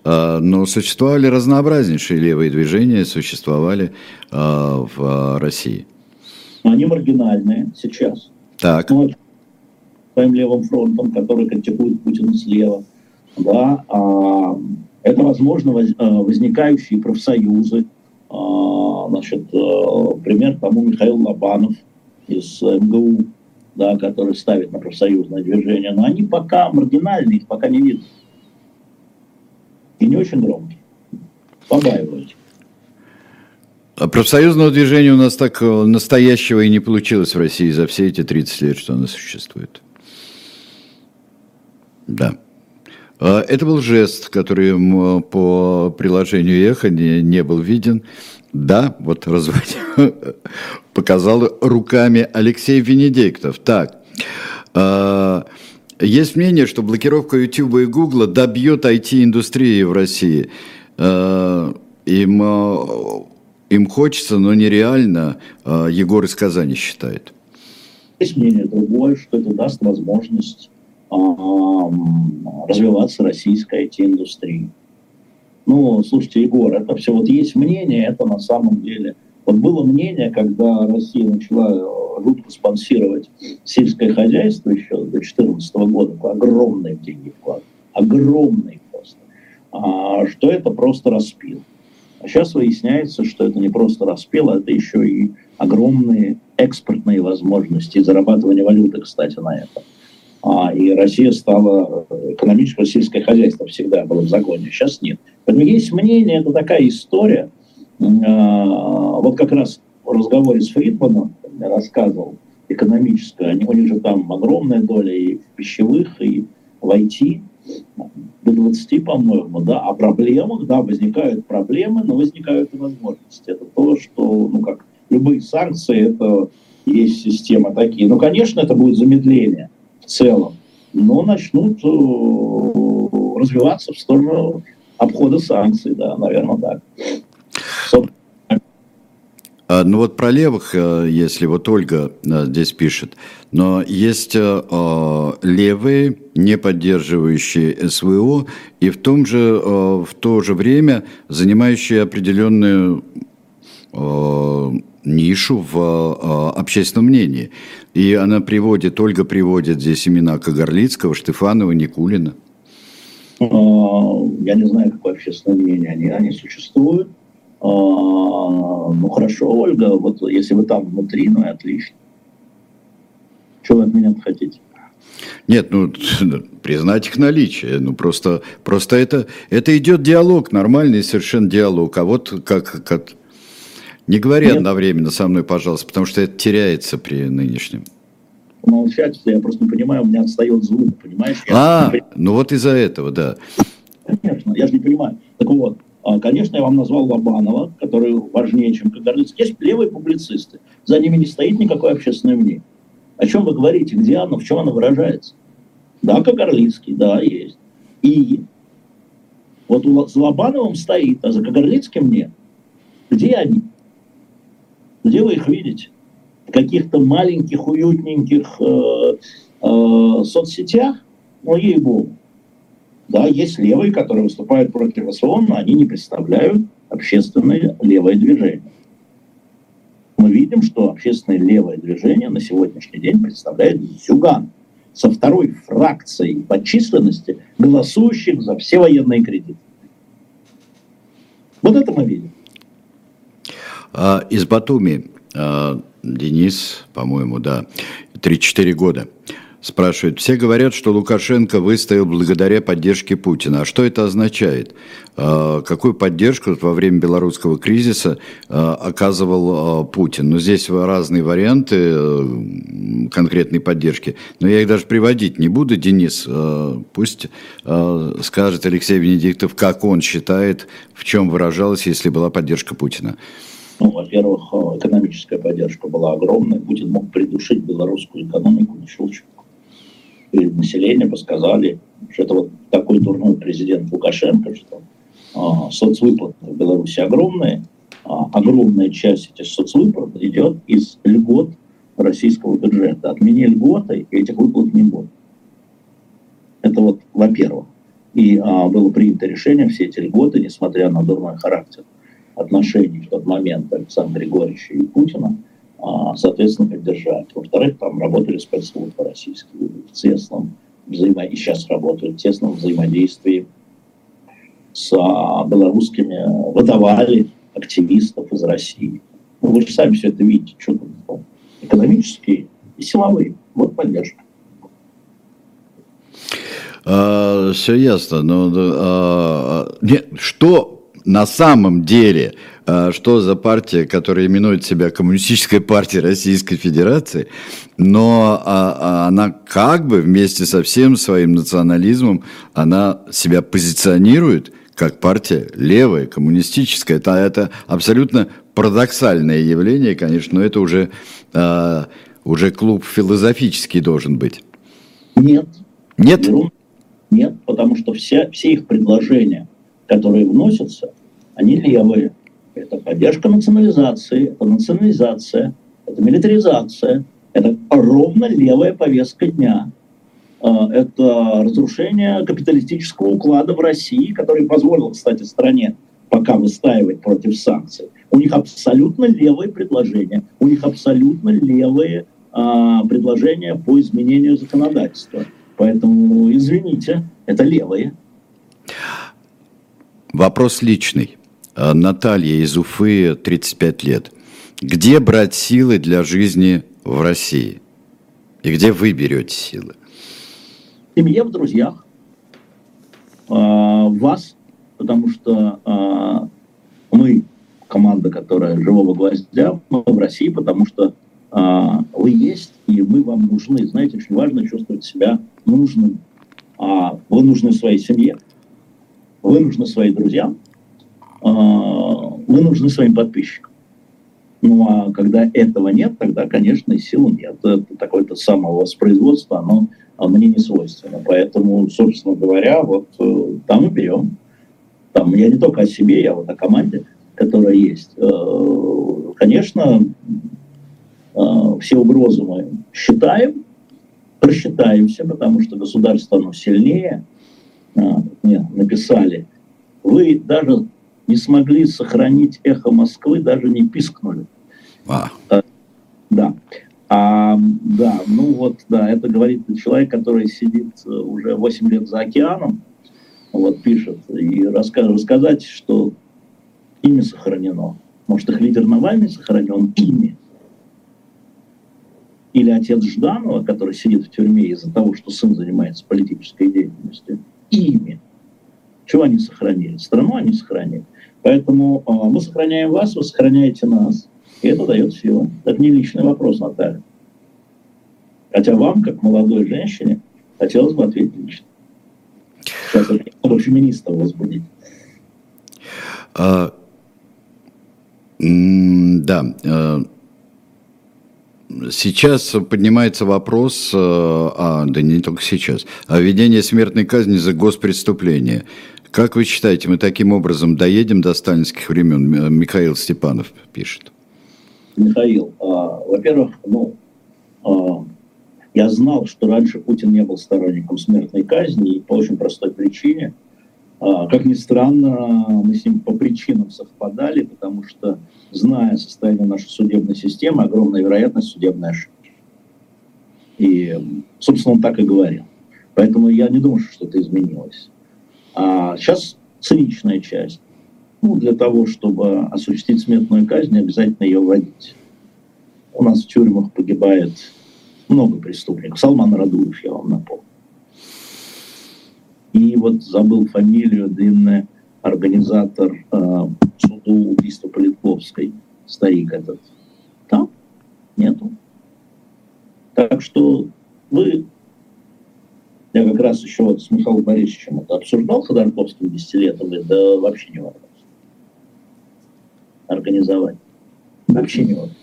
Но существовали разнообразнейшие левые движения, существовали в России. Они маргинальные сейчас. Так. Ну, своим левым фронтом, который критикует Путина слева. Да, а, это, возможно, возникающие профсоюзы. А, значит, пример тому Михаил Лобанов из МГУ, да, который ставит на профсоюзное движение. Но они пока маргинальные, их пока не видно. И не очень громкие. Побаиваюсь. А профсоюзного движения у нас так э, настоящего и не получилось в России за все эти 30 лет, что оно существует. Да. А, это был жест, который по приложению «Эхо» не, был виден. Да, вот разводил, показал руками Алексей Венедиктов. Так, а, есть мнение, что блокировка YouTube и Google добьет IT-индустрии в России. Им им хочется, но нереально, а, Егор из Казани считает. Есть мнение другое, что это даст возможность а, развиваться российской IT-индустрии. Ну, слушайте, Егор, это все вот есть мнение, это на самом деле. Вот было мнение, когда Россия начала э, жутко спонсировать сельское хозяйство еще до 2014 года, огромные деньги вклад, огромные просто, а, что это просто распил. А сейчас выясняется, что это не просто распил, а это еще и огромные экспортные возможности зарабатывания валюты, кстати, на этом. А, и Россия стала, экономическое сельское хозяйство всегда было в законе, сейчас нет. Поэтому есть мнение, это такая история. А, вот как раз в разговоре с Фридманом я рассказывал, экономическое, у них же там огромная доля и пищевых, и в IT, до 20, по-моему, да, о проблемах, да, возникают проблемы, но возникают и возможности. Это то, что, ну, как любые санкции, это есть система такие. Ну, конечно, это будет замедление целом, но начнут э, развиваться в сторону обхода санкций, да, наверное, так. А, ну вот про левых, э, если вот Ольга э, здесь пишет, но есть левые, не поддерживающие СВО, и в, том же, в то же время занимающие определенную нишу в общественном мнении. И она приводит, Ольга приводит здесь имена Кагарлицкого, Штефанова, Никулина. А, я не знаю, какое общественное мнение они, они существуют. А, ну хорошо, Ольга, вот если вы там внутри, ну и отлично. Что вы от меня хотите? Нет, ну, признать их наличие. Ну, просто, просто это, это идет диалог, нормальный совершенно диалог. А вот как, как не говори Нет. одновременно со мной, пожалуйста, потому что это теряется при нынешнем. Молчать, я просто не понимаю, у меня отстает звук, понимаешь? Я а, ну вот из-за этого, да. Конечно, я же не понимаю. Так вот, а, конечно, я вам назвал Лобанова, который важнее, чем Кагарлицкий. Есть левые публицисты. За ними не стоит никакое общественное мнение. О чем вы говорите? Где оно? В чем оно выражается? Да, Кагарлицкий, да, есть. И вот за Лобановым стоит, а за Кагарлицким нет. Где они? Где вы их видите? В каких-то маленьких, уютненьких э, э, соцсетях? Ну, ей-богу. Да, есть левые, которые выступают против СВО, но они не представляют общественное левое движение. Мы видим, что общественное левое движение на сегодняшний день представляет Зюган со второй фракцией по численности голосующих за все военные кредиты. Вот это мы видим. А, из Батуми а, Денис, по-моему, да, 3-4 года. Спрашивает, все говорят, что Лукашенко выстоял благодаря поддержке Путина. А что это означает? А, какую поддержку во время белорусского кризиса оказывал Путин? Ну, здесь разные варианты э, конкретной поддержки. Но я их даже приводить не буду. Денис, пусть скажет Алексей Венедиктов, как он считает, в чем выражалась, если была поддержка Путина. Ну, во-первых, экономическая поддержка была огромная. Путин мог придушить белорусскую экономику на щелчок перед населением рассказали, что это вот такой дурной президент Лукашенко, что а, соцвыплаты в Беларуси огромные, а, огромная часть этих соцвыплат идет из льгот российского бюджета. Отмени льготы, и этих выплат не будет. Это вот, во-первых. И а, было принято решение все эти годы, несмотря на дурной характер отношений в тот момент Александра Григорьевича и Путина, а, соответственно, поддержать. Во-вторых, там работали спецслужбы российские в тесном взаимо... и сейчас работают в тесном взаимодействии с а, белорусскими, выдавали активистов из России. Ну, вы же сами все это видите, что там, ну, экономические и силовые. Вот поддержка. А, все ясно. Но а, нет, что на самом деле, а, что за партия, которая именует себя Коммунистической партией Российской Федерации, но а, а, она как бы вместе со всем своим национализмом, она себя позиционирует как партия левая, коммунистическая. Это, это абсолютно парадоксальное явление, конечно, но это уже, уже клуб философический должен быть. Нет. Нет? Нет, потому что все, все их предложения, которые вносятся, они левые. Это поддержка национализации, это национализация, это милитаризация, это ровно левая повестка дня. А, это разрушение капиталистического уклада в России, который позволил, кстати, стране пока выстаивать против санкций. У них абсолютно левые предложения, у них абсолютно левые а, предложения по изменению законодательства. Поэтому, извините, это левые. Вопрос личный. А, Наталья из Уфы, 35 лет. Где брать силы для жизни в России? И где вы берете силы? В семье, в друзьях, а, в вас, потому что а, мы команда, которая живого гвоздя, мы в России, потому что вы есть, и мы вам нужны. Знаете, очень важно чувствовать себя нужным. Вы нужны своей семье, вы нужны своим друзьям, вы нужны своим подписчикам. Ну а когда этого нет, тогда, конечно, и сил нет. Это такое-то самовоспроизводство, оно а, мне не свойственно. Поэтому, собственно говоря, вот э, там и берем. Там я не только о себе, я вот о команде, которая есть. Э, конечно, э, все угрозы мы считаем, просчитаемся, потому что государство, оно сильнее. Мне написали, вы даже не смогли сохранить эхо Москвы, даже не пискнули. А. Да. А, да, ну вот, да, это говорит человек, который сидит э, уже 8 лет за океаном, вот пишет, и раска рассказать, что имя сохранено. Может, их лидер Навальный сохранен ими. Или отец Жданова, который сидит в тюрьме из-за того, что сын занимается политической деятельностью. Ими. Чего они сохранили? Страну они сохранили. Поэтому э, мы сохраняем вас, вы сохраняете нас. И это дает силу. Это не личный вопрос, Наталья. Хотя вам, как молодой женщине, хотелось бы ответить лично. Сейчас это надо феминистов возбудить. А, да. А, сейчас поднимается вопрос, а, да не только сейчас, о введении смертной казни за госпреступление. Как вы считаете, мы таким образом доедем до сталинских времен? Михаил Степанов пишет. Михаил, а, во-первых, ну, а, я знал, что раньше Путин не был сторонником смертной казни, и по очень простой причине. А, как ни странно, мы с ним по причинам совпадали, потому что, зная состояние нашей судебной системы, огромная вероятность судебной ошибки. И, собственно, он так и говорил. Поэтому я не думаю, что что-то изменилось. А сейчас циничная часть. Ну, для того, чтобы осуществить смертную казнь, обязательно ее вводить. У нас в тюрьмах погибает много преступников. Салман Радуев, я вам напомню. И вот забыл фамилию, длинный организатор э, суду убийства Политковской, старик этот. Там нету. Так что вы я как раз еще вот с Михаилом Борисовичем это обсуждал Ходорковским десятилетом, да вообще не вопрос. Организовать. Вообще не вопрос.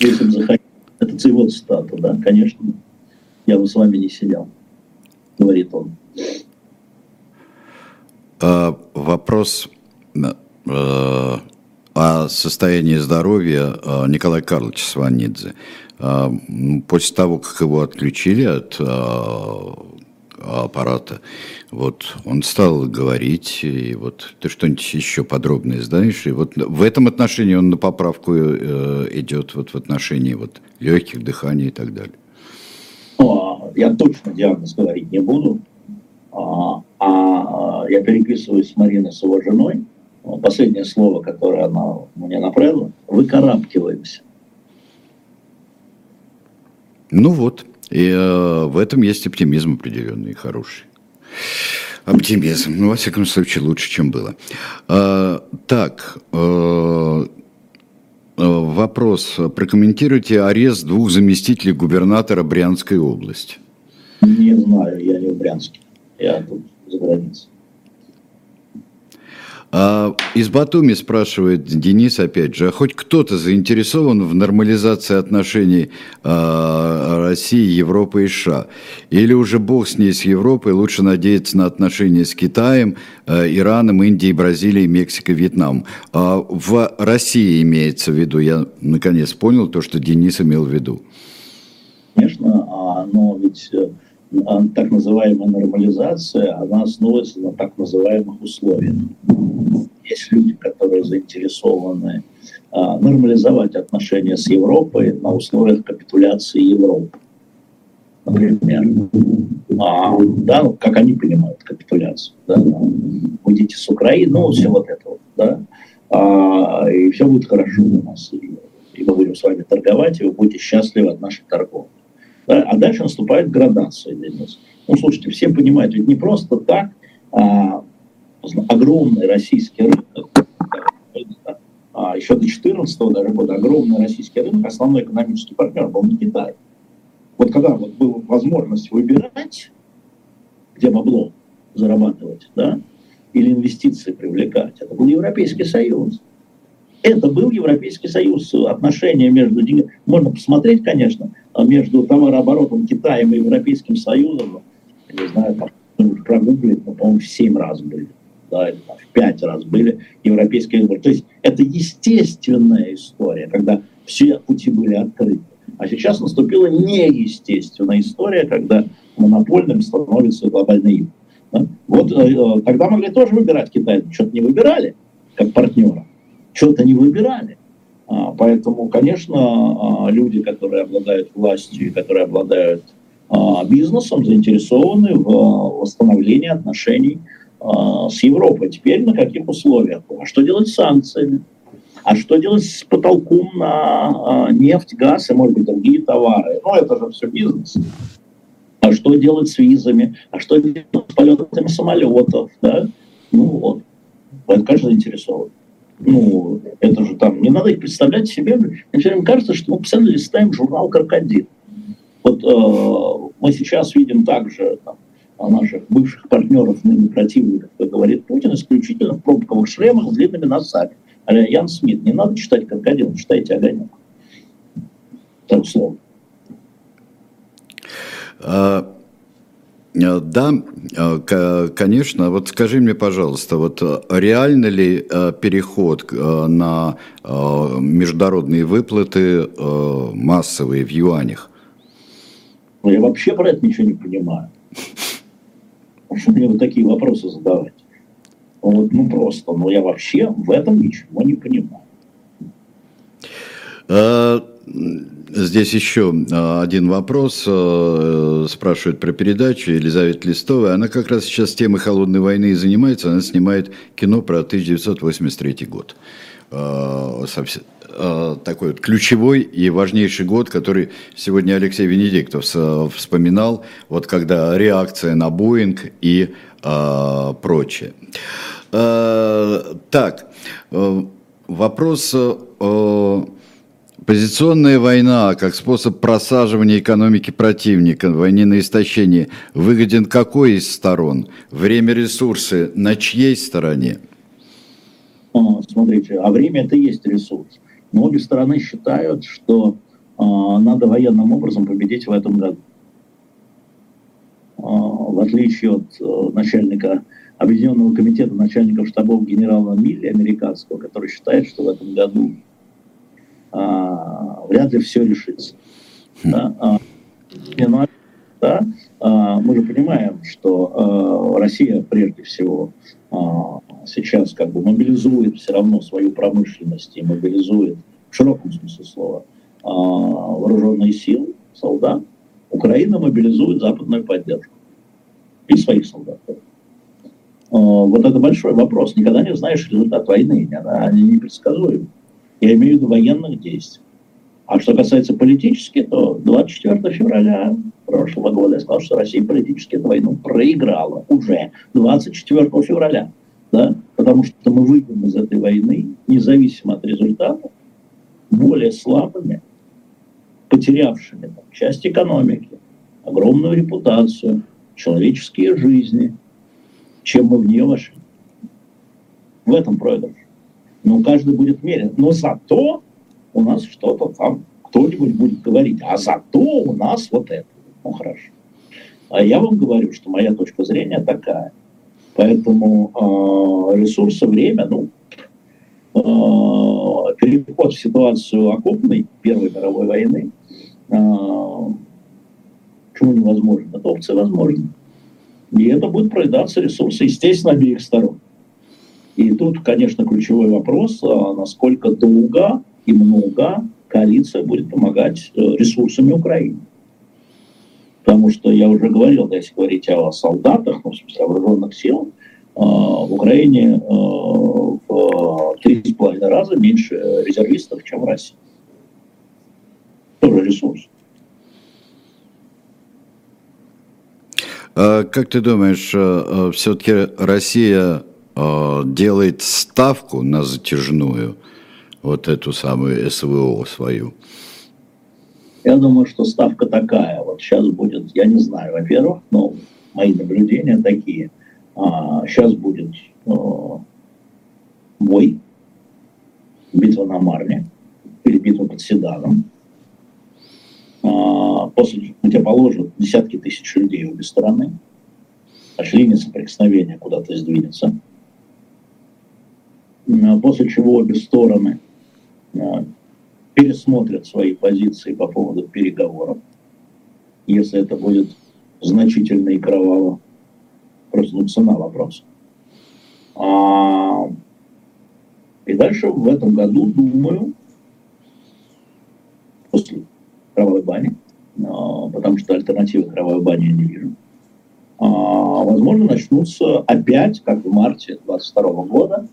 Если бы захотел, это его цитата, да, конечно, я бы с вами не сидел, говорит он. А, вопрос а, о состоянии здоровья а, Николая Карловича Сванидзе. А, после того, как его отключили от а, аппарата, вот он стал говорить, и вот ты что-нибудь еще подробное знаешь, и вот в этом отношении он на поправку э, идет, вот в отношении вот легких дыханий и так далее. Я точно диагноз говорить не буду, а, а я переписываюсь с Мариной, с его женой, последнее слово, которое она мне направила, выкарабкиваемся. Ну вот, и э, в этом есть оптимизм определенный, хороший. Оптимизм, ну, во всяком случае, лучше, чем было. А, так, э, э, вопрос. Прокомментируйте арест двух заместителей губернатора Брянской области. Не знаю, я не в Брянске, я тут за границей. А из Батуми спрашивает Денис опять же, а хоть кто-то заинтересован в нормализации отношений а, России, Европы и США? Или уже бог с ней, с Европой, лучше надеяться на отношения с Китаем, а, Ираном, Индией, Бразилией, Мексикой, Вьетнамом? А в России имеется в виду, я наконец понял то, что Денис имел в виду. Конечно, а, но ведь э, так называемая нормализация, она основывается на так называемых условиях. Есть люди, которые заинтересованы а, нормализовать отношения с Европой на условиях капитуляции Европы. Например, а, да, ну, как они понимают капитуляцию, да, уйдите с Украины, ну, все вот это вот, да, а, и все будет хорошо у нас, и мы будем с вами торговать, и вы будете счастливы от нашей торговли. Да? А дальше наступает градация Денис. Ну, слушайте, все понимают, ведь не просто так а, огромный российский рынок, а, еще до 2014 даже года огромный российский рынок, основной экономический партнер был не Китай. Вот когда вот была возможность выбирать, где бабло зарабатывать, да, или инвестиции привлекать, это был Европейский Союз. Это был Европейский Союз. Отношения между... Можно посмотреть, конечно, между товарооборотом Китаем и Европейским Союзом. Не знаю, там, прогуглить, но, по-моему, в 7 раз были. Да, или там, в 5 раз были европейские выборы. То есть это естественная история, когда все пути были открыты. А сейчас наступила неестественная история, когда монопольным становится глобальный юг. Да? Вот э, э, тогда могли тоже выбирать Китай, что-то не выбирали как партнера что-то не выбирали. А, поэтому, конечно, а, люди, которые обладают властью и которые обладают а, бизнесом, заинтересованы в восстановлении отношений с Европой. Теперь на каких условиях? А что делать с санкциями? А что делать с потолком на нефть, газ и, может быть, другие товары? Ну, это же все бизнес. А что делать с визами? А что делать с полетами самолетов? Да? Ну, вот. Это, конечно, заинтересован ну, это же там, не надо их представлять себе. Мне все время кажется, что мы постоянно листаем журнал «Крокодил». Вот э, мы сейчас видим также там, наших бывших партнеров, ныне противников, как говорит Путин, исключительно в пробковых шлемах с длинными носами. А Ян Смит, не надо читать «Крокодил», читайте «Огонек». Так слово. А, да, э, конечно. Вот скажи мне, пожалуйста, вот э, реально ли переход на международные выплаты массовые в юанях? Ну, я вообще про это ничего не понимаю. Почему мне вот такие вопросы задавать? Вот, ну просто, но я вообще в этом ничего не понимаю. Здесь еще а, один вопрос. А, спрашивает про передачу Елизавета Листовая. Она как раз сейчас темой холодной войны и занимается. Она снимает кино про 1983 год. А, такой вот ключевой и важнейший год, который сегодня Алексей Венедиктов вспоминал, вот когда реакция на Боинг и прочее. Так, вопрос Позиционная война как способ просаживания экономики противника, войны на истощение, выгоден какой из сторон? Время, ресурсы на чьей стороне? Смотрите, а время это и есть ресурс. Но обе стороны считают, что э, надо военным образом победить в этом году. Э, в отличие от э, начальника Объединенного комитета начальников штабов генерала Милли, американского, который считает, что в этом году а, вряд ли все решится. Да? А, да, а, мы же понимаем, что а, Россия прежде всего а, сейчас как бы мобилизует все равно свою промышленность и мобилизует в широком смысле слова вооруженные силы, солдат. Украина мобилизует западную поддержку и своих солдат. Вот это большой вопрос. Никогда не знаешь результат войны. Они непредсказуемы. Я имею в виду военных действий. А что касается политически, то 24 февраля прошлого года я сказал, что Россия политически эту войну проиграла уже 24 февраля. Да? Потому что мы выйдем из этой войны, независимо от результата, более слабыми, потерявшими там, часть экономики, огромную репутацию, человеческие жизни, чем мы в нее вошли. В этом проигрыш. Но каждый будет мерен. Но зато у нас что-то там кто-нибудь будет говорить, а зато у нас вот это. Ну, хорошо. А я вам говорю, что моя точка зрения такая. Поэтому э, ресурсы, время, ну, э, переход в ситуацию окопной Первой мировой войны, э, почему невозможно? Это опция возможна. И это будет проедаться ресурсы, естественно, обеих сторон. И тут, конечно, ключевой вопрос, насколько долго и много коалиция будет помогать э, ресурсами Украины. Потому что я уже говорил, если говорить о солдатах, ну, в смысле, о вооруженных силах, э, в Украине э, в три с половиной раза меньше резервистов, чем в России. Тоже ресурс. А как ты думаешь, все-таки Россия делает ставку на затяжную вот эту самую СВО свою? Я думаю, что ставка такая. Вот сейчас будет, я не знаю, во-первых, но мои наблюдения такие. А, сейчас будет а, бой, битва на Марне или битва под Седаном. А, после где положат десятки тысяч людей обе стороны. Аж линия соприкосновения куда-то сдвинется. А, после чего обе стороны пересмотрят свои позиции по поводу переговоров, если это будет значительно и кроваво. Просто ну, цена вопроса. А, и дальше в этом году, думаю, после кровавой бани, а, потому что альтернативы кровавой бани я не вижу, а, возможно, начнутся опять, как в марте 2022 года,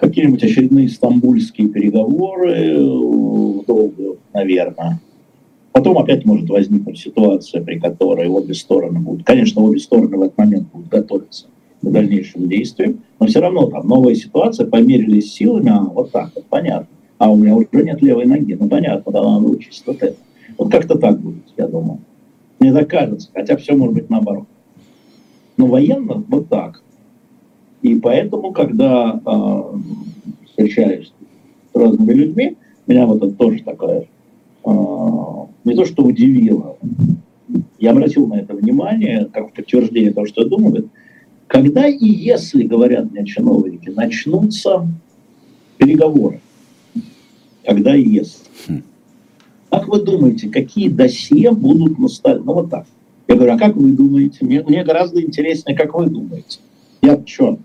какие-нибудь очередные стамбульские переговоры, э, долго, наверное. Потом опять может возникнуть ситуация, при которой обе стороны будут, конечно, обе стороны в этот момент будут готовиться к дальнейшим действиям, но все равно там новая ситуация, померились силами, а вот так вот, понятно. А у меня уже нет левой ноги, ну понятно, да, надо учиться вот это. Вот как-то так будет, я думаю. Мне так кажется, хотя все может быть наоборот. Но военно вот так. И поэтому, когда э, встречаюсь с разными людьми, меня вот это тоже такое, э, не то что удивило, я обратил на это внимание, как подтверждение того, что я думаю, когда и если, говорят мне чиновники, начнутся переговоры, когда и если. Хм. Как вы думаете, какие досье будут на столе? Ну вот так. Я говорю, а как вы думаете? Мне, мне гораздо интереснее, как вы думаете. Я что?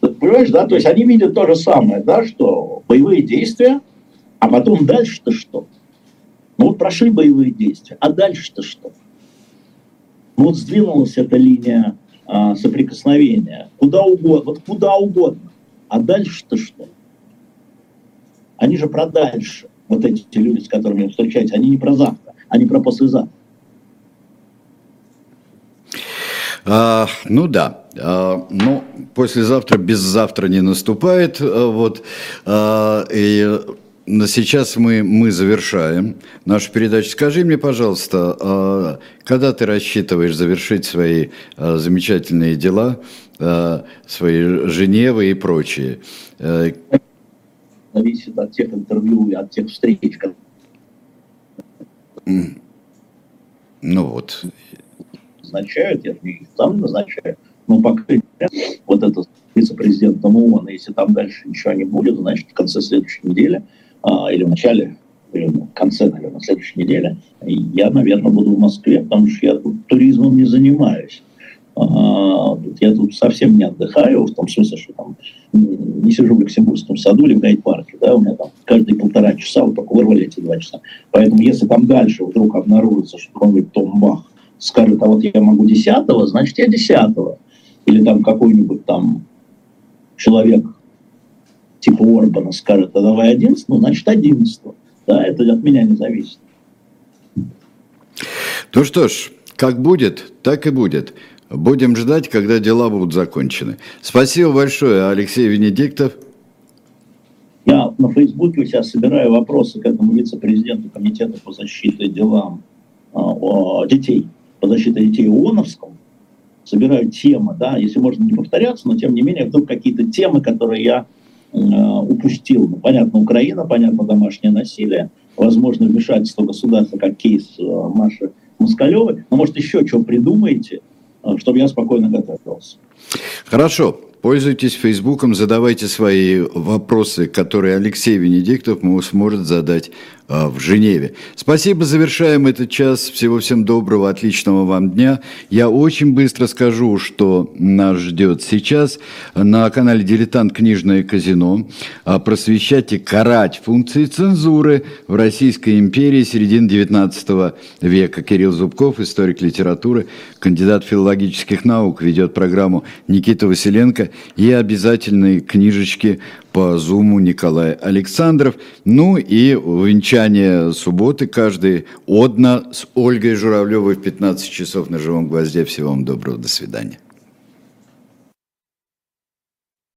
Понимаешь, да? То есть они видят то же самое, да, что боевые действия, а потом дальше-то что? Ну вот прошли боевые действия, а дальше-то что? Ну вот сдвинулась эта линия а, соприкосновения, куда угодно, вот куда угодно, а дальше-то что? Они же про дальше, вот эти люди, с которыми вы встречаетесь, они не про завтра, они про послезавтра. А, ну да, а, ну послезавтра без завтра не наступает, а, вот, а, и на сейчас мы, мы завершаем нашу передачу. Скажи мне, пожалуйста, а, когда ты рассчитываешь завершить свои а, замечательные дела, свои Женевы и прочие? Зависит от тех интервью и от тех встреч. Ну вот назначают, я их сам назначаю, но пока вот этот вице-президент ООН, если там дальше ничего не будет, значит, в конце следующей недели а, или в начале в конце, наверное, следующей недели, я, наверное, буду в Москве, потому что я тут туризмом не занимаюсь. А, я тут совсем не отдыхаю, в том смысле, что там не сижу в Люксембургском саду или в гайд-парке, да, у меня там каждые полтора часа, вот только вырвали эти два часа. Поэтому если там дальше вдруг обнаружится, что какой-нибудь Том Бах скажет, а вот я могу десятого, значит я десятого. Или там какой-нибудь там человек типа Орбана скажет, а давай одиннадцатого, значит одиннадцатого. Да, это от меня не зависит. Ну что ж, как будет, так и будет. Будем ждать, когда дела будут закончены. Спасибо большое, Алексей Венедиктов. Я на Фейсбуке у себя собираю вопросы к этому вице-президенту Комитета по защите делам э, детей, по защите детей ООНовскому. Собираю темы, да, если можно не повторяться, но тем не менее вдруг какие-то темы, которые я э, упустил. Ну, понятно, Украина, понятно, домашнее насилие, возможно, вмешательство государства, как кейс э, Маши Москалевой. Но, может, еще что придумаете – Э, чтобы я спокойно готовился. Хорошо. Пользуйтесь Фейсбуком, задавайте свои вопросы, которые Алексей Венедиктов сможет задать в Женеве. Спасибо, завершаем этот час. Всего всем доброго, отличного вам дня. Я очень быстро скажу, что нас ждет сейчас на канале «Дилетант. Книжное казино». А, просвещать и карать функции цензуры в Российской империи середины XIX века. Кирилл Зубков, историк литературы, кандидат филологических наук, ведет программу Никита Василенко и обязательные книжечки по Зуму Николай Александров. Ну и венчание субботы каждый одна с Ольгой Журавлевой в 15 часов на живом гвозде. Всего вам доброго, до свидания.